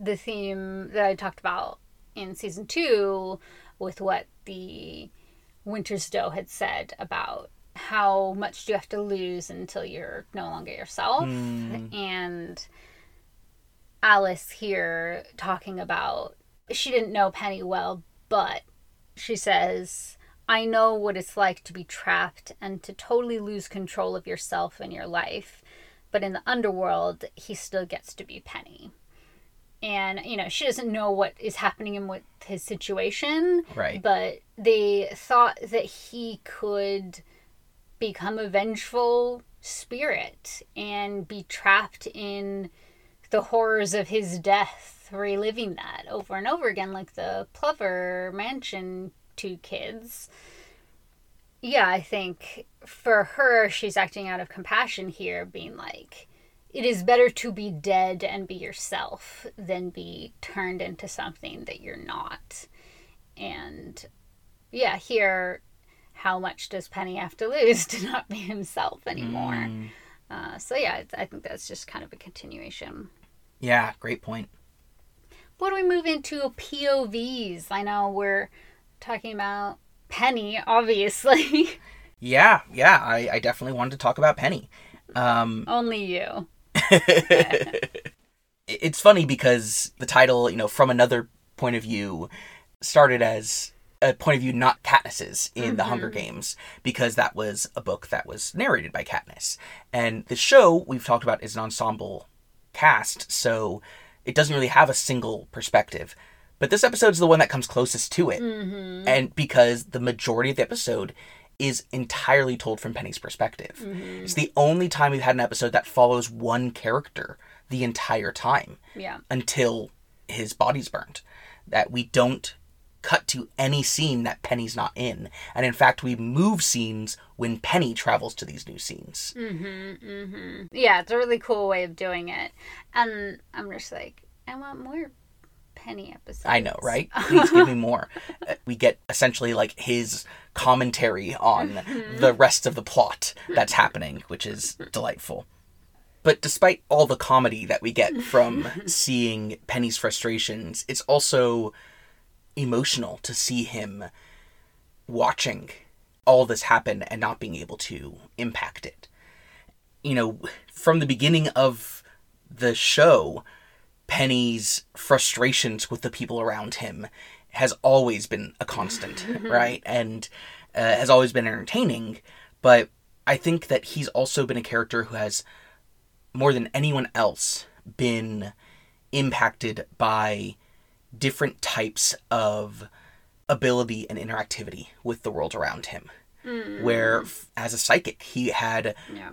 S1: the theme that I talked about in season two with what the Wintersdow had said about how much do you have to lose until you're no longer yourself.
S2: Mm.
S1: And Alice here talking about she didn't know Penny well, but she says, I know what it's like to be trapped and to totally lose control of yourself and your life. But in the underworld, he still gets to be Penny and you know she doesn't know what is happening in with his situation
S2: right
S1: but they thought that he could become a vengeful spirit and be trapped in the horrors of his death reliving that over and over again like the plover mansion two kids yeah i think for her she's acting out of compassion here being like it is better to be dead and be yourself than be turned into something that you're not. And yeah, here, how much does Penny have to lose to not be himself anymore? Mm. Uh, so yeah, I think that's just kind of a continuation.
S2: Yeah, great point.
S1: What do we move into POVs? I know we're talking about Penny, obviously.
S2: yeah, yeah, I, I definitely wanted to talk about Penny. Um,
S1: Only you.
S2: it's funny because the title, you know, from another point of view, started as a point of view not Katniss's in mm-hmm. the Hunger mm-hmm. Games because that was a book that was narrated by Katniss. And the show we've talked about is an ensemble cast, so it doesn't really have a single perspective. But this episode is the one that comes closest to it.
S1: Mm-hmm.
S2: And because the majority of the episode is entirely told from Penny's perspective.
S1: Mm-hmm.
S2: It's the only time we've had an episode that follows one character the entire time.
S1: Yeah.
S2: Until his body's burned. That we don't cut to any scene that Penny's not in. And in fact, we move scenes when Penny travels to these new scenes.
S1: Mm-hmm. Mm-hmm. Yeah, it's a really cool way of doing it. And I'm just like, I want more Penny episodes.
S2: I know, right? Please give me more. Uh, we get essentially like his commentary on
S1: Mm-hmm.
S2: the rest of the plot that's happening, which is delightful. But despite all the comedy that we get from seeing Penny's frustrations, it's also emotional to see him watching all this happen and not being able to impact it. You know, from the beginning of the show, Penny's frustrations with the people around him has always been a constant, right? And uh, has always been entertaining. But I think that he's also been a character who has, more than anyone else, been impacted by different types of ability and interactivity with the world around him. Hmm. Where, as a psychic, he had
S1: Yeah.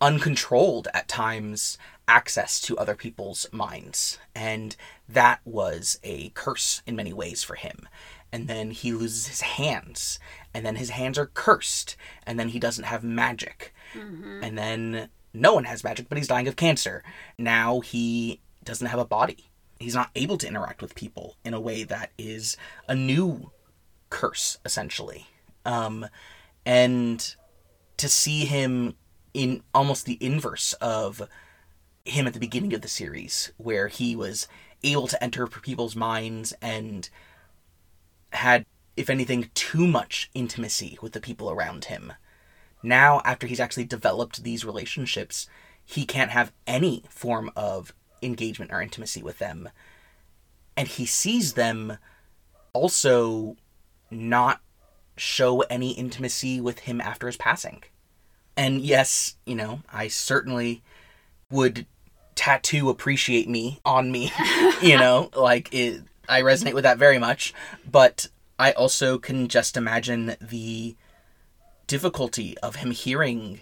S2: uncontrolled at times access to other people's minds. And that was a curse in many ways for him. And then he loses his hands, and then his hands are cursed, and then he doesn't have magic. Mm-hmm. And then no one has magic, but he's dying of cancer. Now he doesn't have a body. He's not able to interact with people in a way that is a new curse, essentially. Um, and to see him in almost the inverse of him at the beginning of the series, where he was able to enter people's minds and had, if anything, too much intimacy with the people around him. Now, after he's actually developed these relationships, he can't have any form of engagement or intimacy with them. And he sees them also not show any intimacy with him after his passing. And yes, you know, I certainly would tattoo appreciate me on me, you know, like it I resonate with that very much, but I also can just imagine the difficulty of him hearing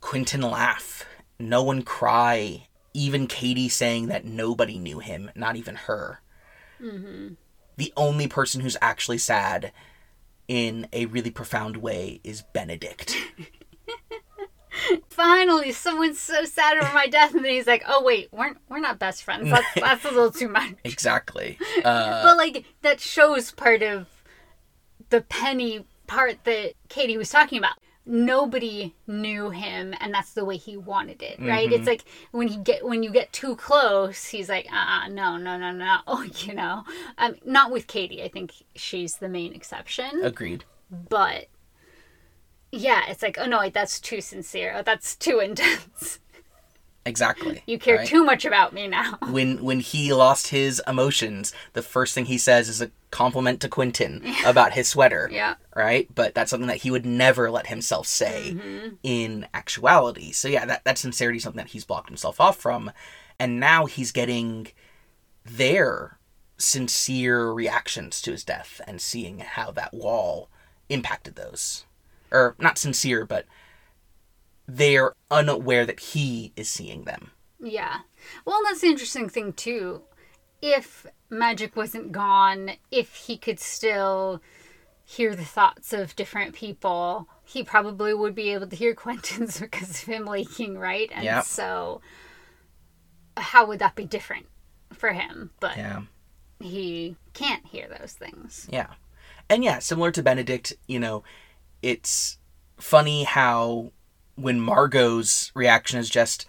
S2: Quentin laugh, no one cry, even Kady saying that nobody knew him, not even her. The only person who's actually sad in a really profound way is Benedict.
S1: Finally, someone's so sad over my death, and then he's like, "Oh wait, we're we're not best friends. That's that's a little too much."
S2: exactly. Uh,
S1: but like that shows part of the penny part that Kady was talking about. Nobody knew him, and that's the way he wanted it, right? It's like when he get when you get too close, he's like, "Uh, uh no, no, no, no." Oh, you know, um, not with Kady. I think she's the main exception,
S2: agreed.
S1: but yeah, it's like, oh no, that's too sincere. Oh, that's too intense.
S2: Exactly.
S1: You care
S2: right?
S1: too much about me now.
S2: when when he lost his emotions, the first thing he says is a compliment to Quentin about his sweater.
S1: Yeah.
S2: Right? But that's something that he would never let himself say mm-hmm. in actuality. So yeah, that, that sincerity is something that he's blocked himself off from. And now he's getting their sincere reactions to his death and seeing how that wall impacted those. Or not sincere, but they're unaware that he is seeing them.
S1: Yeah. Well, that's the interesting thing, too. If magic wasn't gone, if he could still hear the thoughts of different people, he probably would be able to hear Quentin's because of him leaking, right? And
S2: Yeah.
S1: so, how would that be different for him? But
S2: Yeah.
S1: he can't hear those things.
S2: Yeah. And yeah, similar to Benedict, you know, it's funny how when Margo's reaction is just,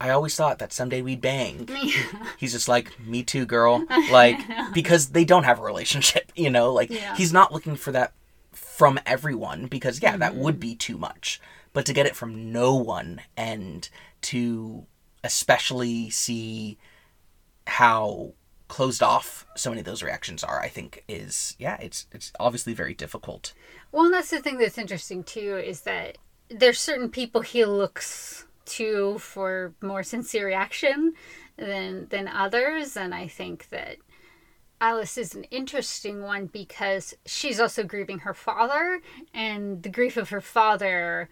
S2: I always thought that someday we'd bang. He's just like, me too, girl. Like, because they don't have a relationship, you know? Like,
S1: Yeah.
S2: he's not looking for that from everyone because, yeah, that would mm-hmm. be too much. But to get it from no one and to especially see how closed off so many of those reactions are, I think is, yeah, it's, it's obviously very difficult.
S1: Well, and that's the thing that's interesting too is that there's certain people he looks to for more sincere reaction than than others, and I think that Alice is an interesting one because she's also grieving her father, and the grief of her father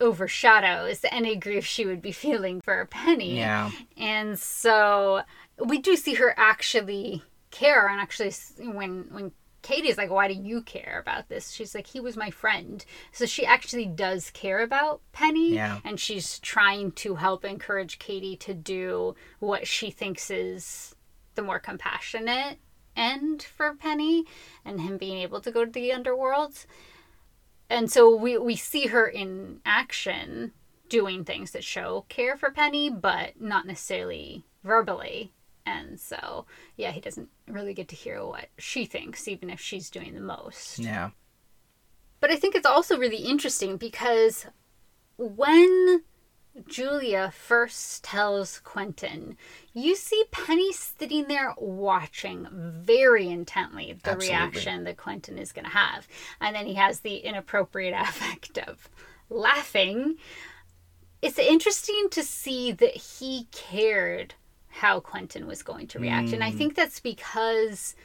S1: overshadows any grief she would be feeling for Penny.
S2: Yeah.
S1: And so we do see her actually care. And actually, when when Kady's like, "Why do you care about this?" She's like, "He was my friend." So she actually does care about Penny,
S2: Yeah.
S1: and she's trying to help encourage Kady to do what she thinks is the more compassionate end for Penny, and him being able to go to the underworld. And so we we see her in action doing things that show care for Penny, but not necessarily verbally. And so, yeah, he doesn't really get to hear what she thinks, even if she's doing the most.
S2: Yeah.
S1: But I think it's also really interesting because when Julia first tells Quentin, you see Penny sitting there watching very intently the
S2: Absolutely.
S1: reaction that Quentin is going to have. And then he has the inappropriate affect of laughing. It's interesting to see that he cared how Quentin was going to react. And I mm. think that's because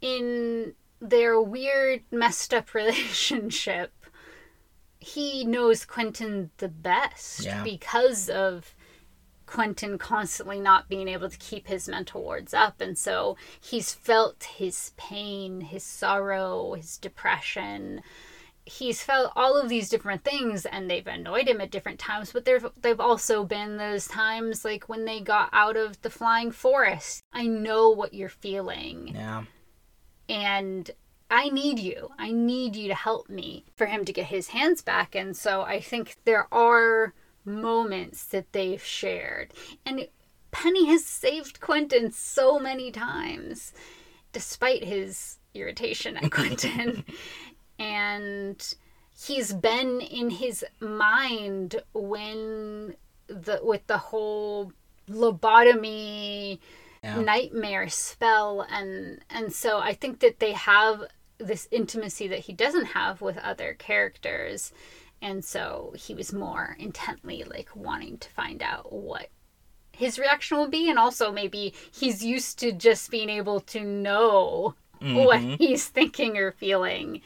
S1: in their weird, messed up relationship, he knows Quentin the best
S2: Yeah.
S1: because of Quentin constantly not being able to keep his mental wards up. And so he's felt his pain, his sorrow, his depression. He's felt all of these different things and they've annoyed him at different times, but there they've also been those times like when they got out of the flying forest. I know what you're feeling
S2: Yeah.
S1: and I need you. I need you to help me for him to get his hands back. And so I think there are moments that they've shared. And Penny has saved Quentin so many times, despite his irritation at Quentin. And he's been in his mind when the with the whole lobotomy
S2: Yeah.
S1: nightmare spell and and so i think that they have this intimacy that he doesn't have with other characters and so he was more intently like wanting to find out what his reaction will be and also maybe he's used to just being able to know what
S2: Mhm.
S1: he's thinking or feeling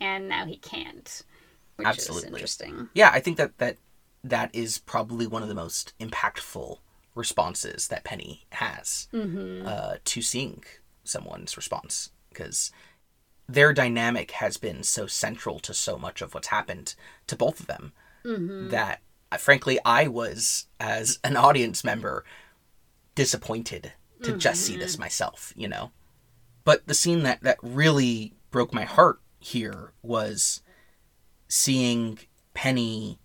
S1: and now he can't which is
S2: Absolutely.
S1: interesting
S2: Yeah, I think that that that is probably one of the most impactful responses that Penny has
S1: mm-hmm.
S2: uh, to seeing someone's response because their dynamic has been so central to so much of what's happened to both of them
S1: Mm-hmm.
S2: that uh, frankly I was as an audience member disappointed to just see this myself, you know. But the scene that that really broke my heart here was seeing Penny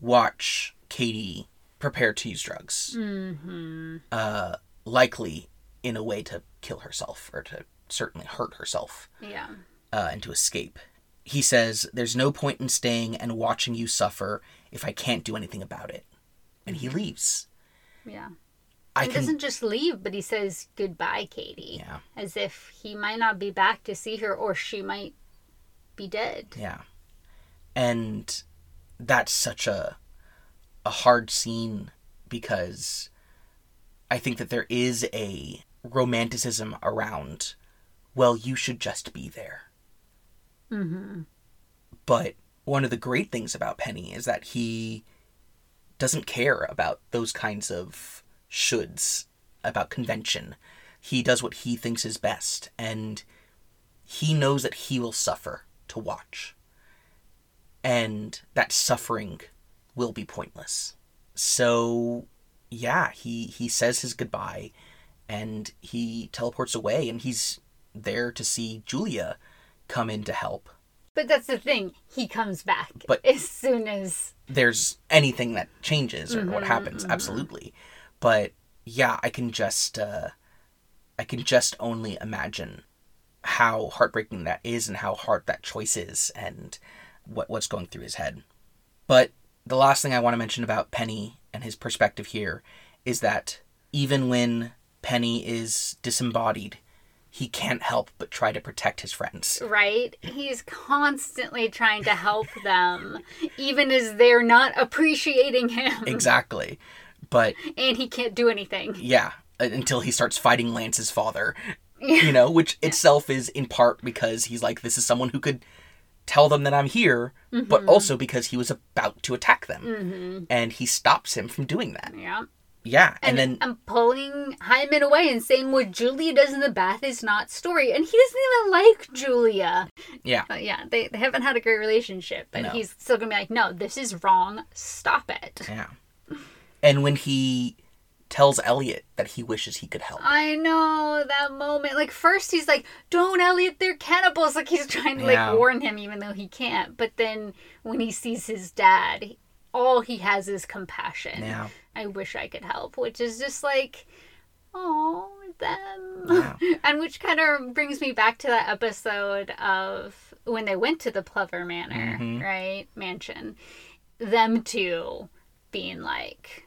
S2: watch Kady prepare to use drugs,
S1: Mm-hmm.
S2: uh, likely in a way to kill herself or to certainly hurt herself
S1: yeah
S2: uh, and to escape. He says, There's no point in staying and watching you suffer if I can't do anything about it. And he leaves.
S1: yeah
S2: I
S1: he
S2: can.
S1: doesn't just leave, but he says goodbye, Kady.
S2: Yeah,
S1: As if he might not be back to see her or she might be dead.
S2: yeah. And that's such a a hard scene because I think that there is a romanticism around, well, you should just be there.
S1: Mm-hmm.
S2: But one of the great things about Penny is that he doesn't care about those kinds of shoulds, about convention. He does what he thinks is best, and he knows that he will suffer to watch. And that suffering will be pointless. So, yeah, he, he says his goodbye and he teleports away, and he's there to see Julia come in to help.
S1: But that's the thing. He comes back
S2: But-
S1: as soon as
S2: there's anything that changes or what
S1: Mhm,
S2: happens
S1: mhm.
S2: absolutely but yeah i can just uh i can just only imagine how heartbreaking that is and how hard that choice is and what what's going through his head. But the last thing i want to mention about penny and his perspective here is that even when penny is disembodied he can't help but try to protect his friends.
S1: Right, he's constantly trying to help them, even as they're not appreciating him,
S2: exactly. But
S1: and he can't do anything.
S2: yeah until he starts fighting lance's father you know which itself is in part because he's like this is someone who could tell them that i'm here but also because he was about to attack them
S1: Mm-hmm.
S2: and he stops him from doing that
S1: Yeah.
S2: yeah,
S1: And,
S2: and, then
S1: I'm pulling Hyman away and saying what Julia does in the bath is not story. And he doesn't even like Julia.
S2: yeah,
S1: But yeah, they, they haven't had a great relationship. But
S2: No.
S1: he's still going to be like, no, this is wrong. Stop it.
S2: yeah. And when he tells Eliot that he wishes he could help.
S1: I know that moment. Like first he's like, "Don't, Eliot, they're cannibals." Like he's trying to like warn him, even though he can't. But then when he sees his dad, all he has is compassion.
S2: Yeah.
S1: I wish I could help, which is just like, oh, them.
S2: Yeah.
S1: and which kind of brings me back to that episode of when they went to the Plover Manor,
S2: Mhm.
S1: right? Mansion. Them two being like,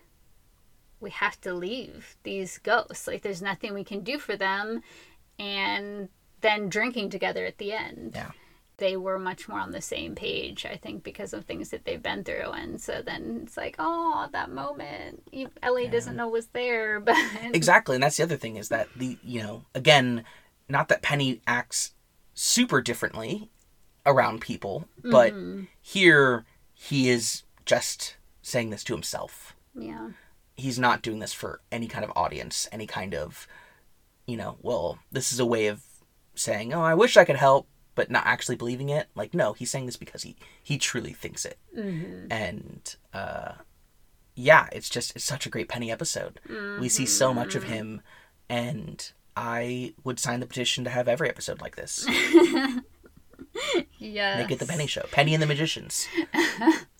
S1: we have to leave these ghosts. Like, there's nothing we can do for them. And then drinking together at the end.
S2: Yeah.
S1: They were much more on the same page, I think, because of things that they've been through. And so then it's like, oh, that moment. Ellie doesn't know was there, but.
S2: Exactly, and that's the other thing is that the you know again, not that Penny acts super differently around people, but
S1: Mm-hmm.
S2: here he is just saying this to himself.
S1: Yeah.
S2: He's not doing this for any kind of audience, any kind of you know, well, this is a way of saying, "Oh, I wish I could help," but not actually believing it. Like, no, he's saying this because he he truly thinks it.
S1: Mm-hmm.
S2: And uh yeah, it's just it's such a great Penny episode. We see so much of him and I would sign the petition to have every episode like this.
S1: Yeah.
S2: Make it the Penny Show. Penny and the Magicians.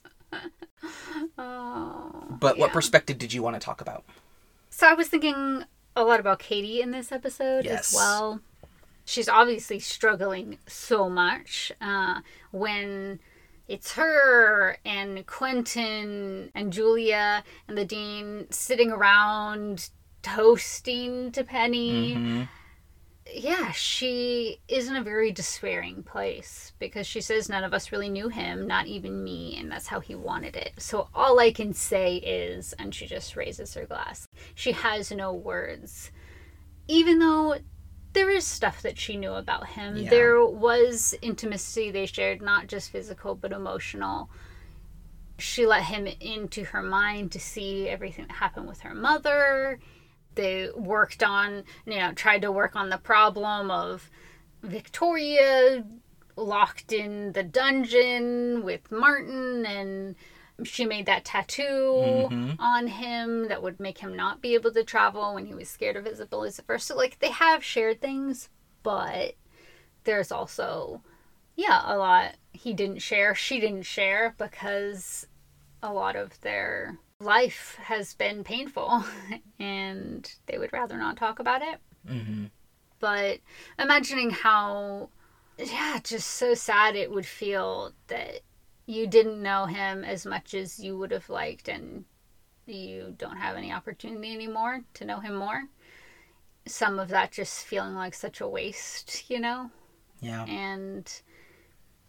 S1: Oh.
S2: But what perspective did you want to talk about?
S1: So I was thinking a lot about Kady in this episode
S2: Yes.
S1: as well. She's obviously struggling so much uh, when it's her and Quentin and Julia and the dean sitting around toasting to Penny.
S2: Mhm.
S1: Yeah, she is in a very despairing place because she says none of us really knew him, not even me, and that's how he wanted it. So all I can say is, and she just raises her glass, she has no words. Even though there is stuff that she knew about him,
S2: Yeah.
S1: there was intimacy they shared, not just physical but emotional. She let him into her mind to see everything that happened with her mother they worked on you know tried to work on the problem of victoria locked in the dungeon with martin and she made that tattoo
S2: Mhm.
S1: on him that would make him not be able to travel when he was scared of Isabel first. So like they have shared things, but there's also yeah, a lot he didn't share, she didn't share because a lot of their life has been painful and they would rather not talk about it.
S2: Mhm.
S1: But imagining how, yeah, just so sad it would feel that you didn't know him as much as you would have liked and you don't have any opportunity anymore to know him more. Some of that just feeling like such a waste, you know?
S2: Yeah.
S1: And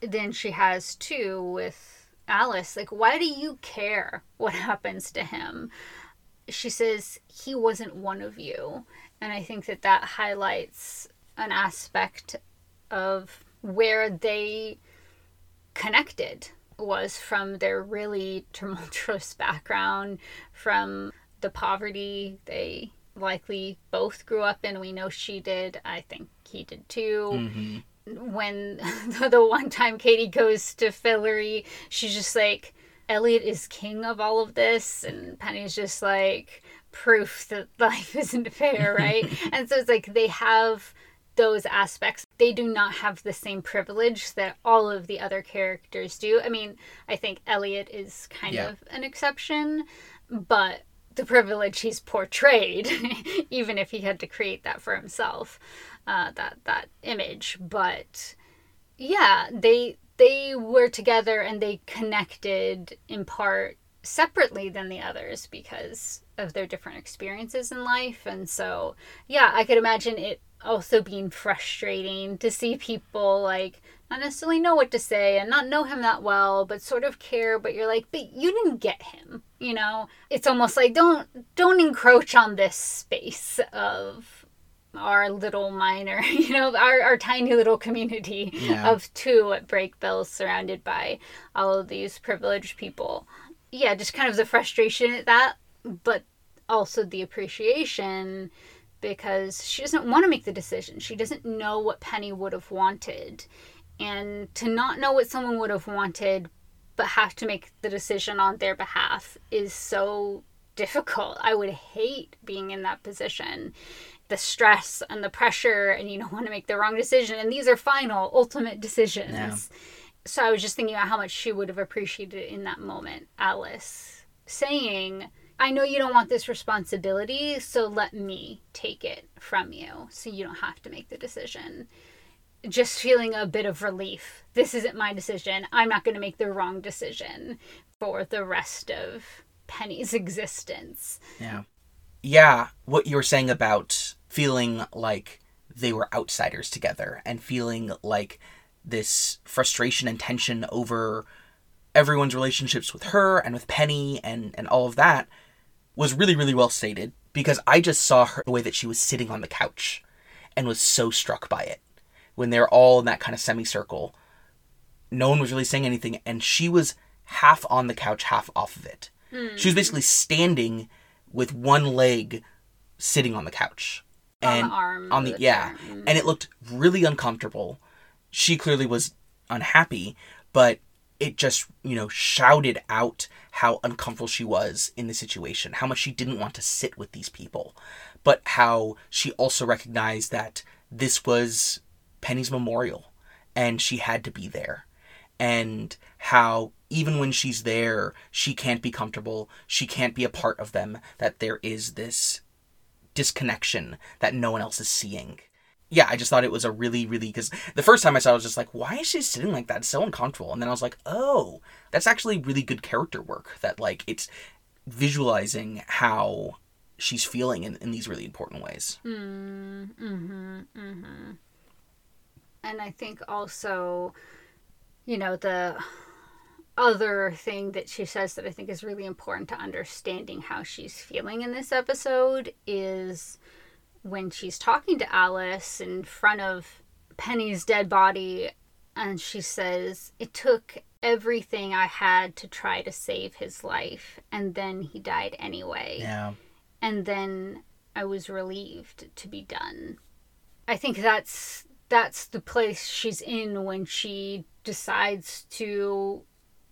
S1: then she has too with Alice. Like, why do you care what happens to him? She says, he wasn't one of you. And I think that that highlights an aspect of where they connected was from their really tumultuous background, from the poverty they likely both grew up in. We know she did. I think he did too
S2: Mhm.
S1: When the one time Kady goes to Fillory, she's just like, Eliot is king of all of this, and Penny's just like proof that life isn't fair, right? and so it's like they have those aspects. They do not have the same privilege that all of the other characters do. I mean, I think Eliot is kind
S2: Yeah.
S1: of an exception, but the privilege he's portrayed, even if he had to create that for himself, uh, that that image. But yeah, they they were together and they connected in part separately than the others because of their different experiences in life. And so, yeah, I could imagine it also being frustrating to see people like not necessarily know what to say and not know him that well but sort of care but you're like but you didn't get him you know it's almost like don't don't encroach on this space of our little minor you know our, our tiny little community
S2: Yeah.
S1: of two at Brakebills surrounded by all of these privileged people yeah just kind of the frustration at that but also the appreciation because she doesn't want to make the decision. She doesn't know what Penny would have wanted. And to not know what someone would have wanted but have to make the decision on their behalf is so difficult. I would hate being in that position. The stress and the pressure, and you don't want to make the wrong decision. And these are final, ultimate decisions. Yeah. So I was just thinking about how much she would have appreciated it in that moment. Alice saying, I know you don't want this responsibility, so let me take it from you so you don't have to make the decision. Just feeling a bit of relief. This isn't my decision. I'm not going to make the wrong decision for the rest of Penny's existence.
S2: Yeah. Yeah, what you were saying about feeling like they were outsiders together and feeling like this frustration and tension over everyone's relationships with her and with Penny and, and all of that was really, really well stated because I just saw her the way that she was sitting on the couch and was so struck by it. When they're all in that kind of semicircle, no one was really saying anything, and she was half on the couch, half off of it. Mm. She was basically standing with one leg sitting on the couch.
S1: And on the arm.
S2: On the, the yeah. Mm. And it looked really uncomfortable. She clearly was unhappy, but it just, you know, shouted out how uncomfortable she was in the situation, how much she didn't want to sit with these people, but how she also recognized that this was Penny's memorial and she had to be there. And how even when she's there, she can't be comfortable, she can't be a part of them, that there is this disconnection that no one else is seeing yeah, I just thought it was a really, really because the first time I saw it, I was just like, why is she sitting like that? It's so uncomfortable. And then I was like, oh, that's actually really good character work. That like it's visualizing how she's feeling in, in these really important ways.
S1: Mm, mm-hmm, mm-hmm. And I think also, you know, the other thing that she says that I think is really important to understanding how she's feeling in this episode is when she's talking to Alice in front of Penny's dead body, and she says, It took everything I had to try to save his life, and then he died anyway.
S2: Yeah.
S1: And then I was relieved to be done. I think that's that's the place she's in when she decides to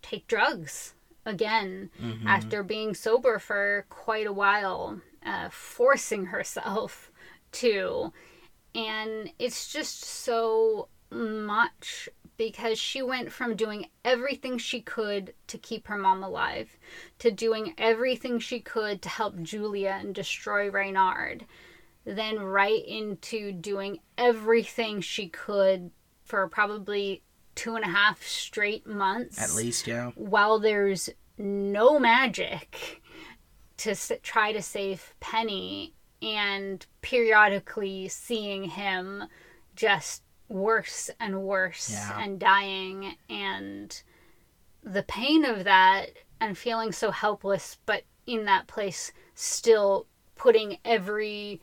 S1: take drugs again mm-hmm. after being sober for quite a while, uh, forcing herself to. And it's just so much because she went from doing everything she could to keep her mom alive to doing everything she could to help Julia and destroy Reynard, then right into doing everything she could for probably two and a half straight months.
S2: At least, yeah.
S1: While there's no magic to try to save Penny and periodically seeing him just worse and worse yeah. and dying and the pain of that and feeling so helpless but in that place still putting every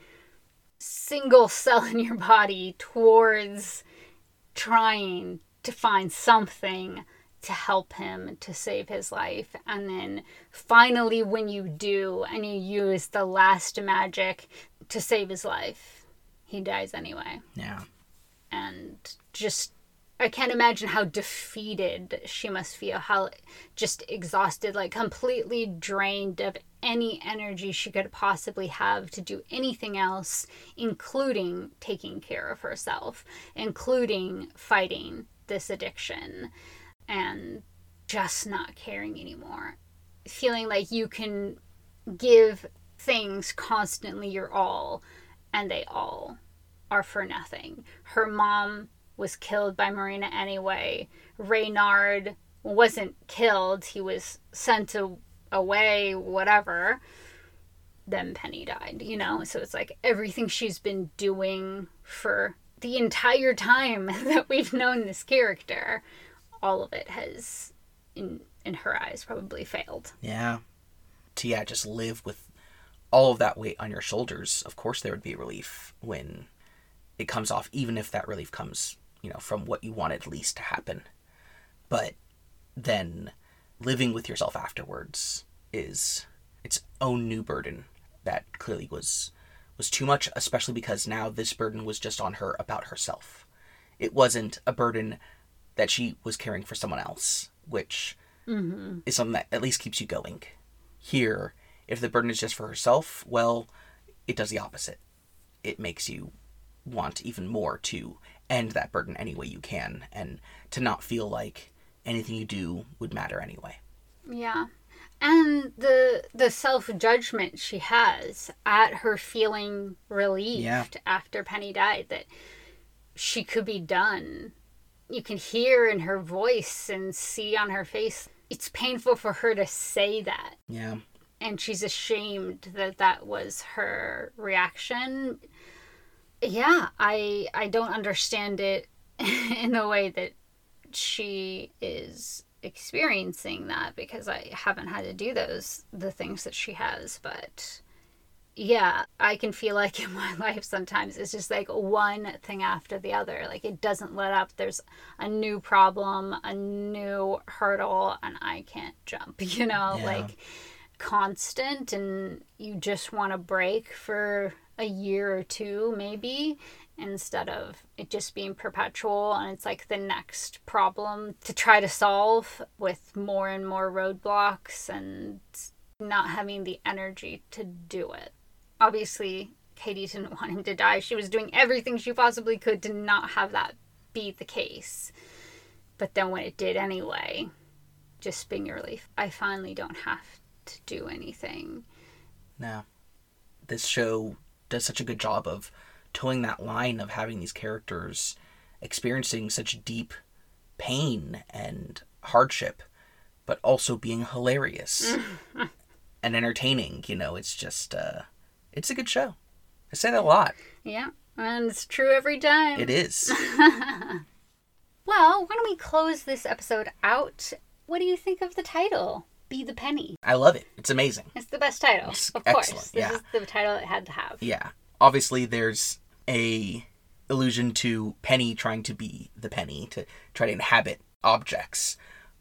S1: single cell in your body towards trying to find something to help him to save his life. And then finally, when you do and you use the last magic to save his life, he dies anyway.
S2: Yeah.
S1: And just, I can't imagine how defeated she must feel, how just exhausted, like completely drained of any energy she could possibly have to do anything else, including taking care of herself, including fighting this addiction and just not caring anymore. Feeling like you can give things constantly your all, and they all are for nothing. Her mom was killed by Marina anyway. Reynard wasn't killed, he was sent away, whatever. Then Penny died, you know? So it's like everything she's been doing for the entire time that we've known this character all of it has in in her eyes probably failed.
S2: Yeah. To yeah, just live with all of that weight on your shoulders. Of course there would be relief when it comes off, even if that relief comes, you know, from what you wanted least to happen. But then living with yourself afterwards is its own new burden that clearly was was too much, especially because now this burden was just on her about herself. It wasn't a burden that she was caring for someone else, which
S1: Mm-hmm.
S2: is something that at least keeps you going. Here, if the burden is just for herself, well, it does the opposite. It makes you want even more to end that burden any way you can and to not feel like anything you do would matter anyway.
S1: Yeah. And the the self judgment she has at her feeling relieved
S2: Yeah.
S1: after Penny died that she could be done. You can hear in her voice and see on her face. It's painful for her to say that.
S2: Yeah.
S1: And she's ashamed that that was her reaction. Yeah, I I don't understand it in the way that she is experiencing that because I haven't had to do those the things that she has but yeah I can feel like in my life sometimes it's just like one thing after the other like it doesn't let up there's a new problem a new hurdle and I can't jump you know
S2: Yeah.
S1: like constant and you just want to break for a year or two maybe instead of it just being perpetual and it's like the next problem to try to solve with more and more roadblocks and not having the energy to do it. Obviously, Kady didn't want him to die. She was doing everything she possibly could to not have that be the case. But then when it did anyway, just being a relief. I finally don't have to do anything.
S2: No. This show does such a good job of towing that line of having these characters experiencing such deep pain and hardship, but also being hilarious and entertaining. You know, it's just, uh, it's a good show. I say that a lot.
S1: Yeah, and it's true every time.
S2: It is.
S1: Well, why don't we close this episode out? What do you think of the title? Be the Penny.
S2: I love it. It's amazing.
S1: It's the best title,
S2: It's
S1: of
S2: excellent,
S1: course. This
S2: yeah.
S1: is the title it had to have.
S2: Yeah. Obviously, there's a allusion to Penny trying to be the Penny to try to inhabit objects,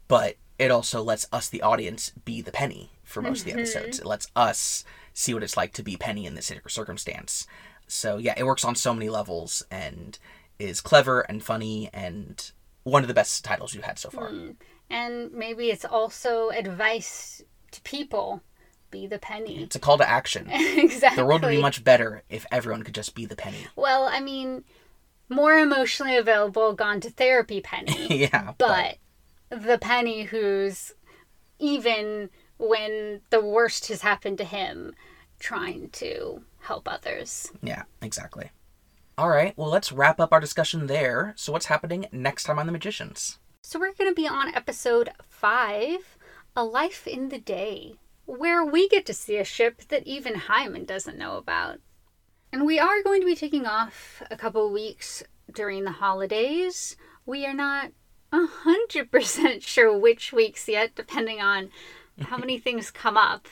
S2: but it also lets us, the audience, be the Penny for most of the mm-hmm. episodes. It lets us see what it's like to be Penny in this circumstance. So yeah, it works on so many levels and is clever and funny and one of the best titles you've had so far. Hmm.
S1: And maybe it's also advice to people. Be the penny.
S2: It's a call to action.
S1: exactly.
S2: The world would be much better if everyone could just be the Penny.
S1: Well, I mean, more emotionally available, gone to therapy penny.
S2: yeah,
S1: but the penny who's even when the worst has happened to him trying to help others
S2: Yeah, exactly. All right, well, let's wrap up our discussion there. So, what's happening next time on The Magicians?
S1: so we're going to be on episode 5 a life in the day where we get to see a ship that even hyman doesn't know about and we are going to be taking off a couple weeks during the holidays we are not 100% sure which weeks yet depending on how many things come up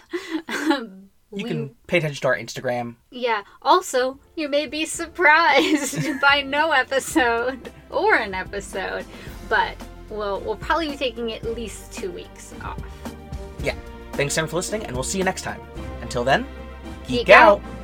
S2: You
S1: We-
S2: can pay attention to our Instagram.
S1: Yeah. Also, you may be surprised by no episode or an episode, but we'll we'll probably be taking at least two weeks off.
S2: Yeah. Thanks, everyone, for listening, and we'll see you next time. Until then, geek,
S1: Geek out.
S2: out.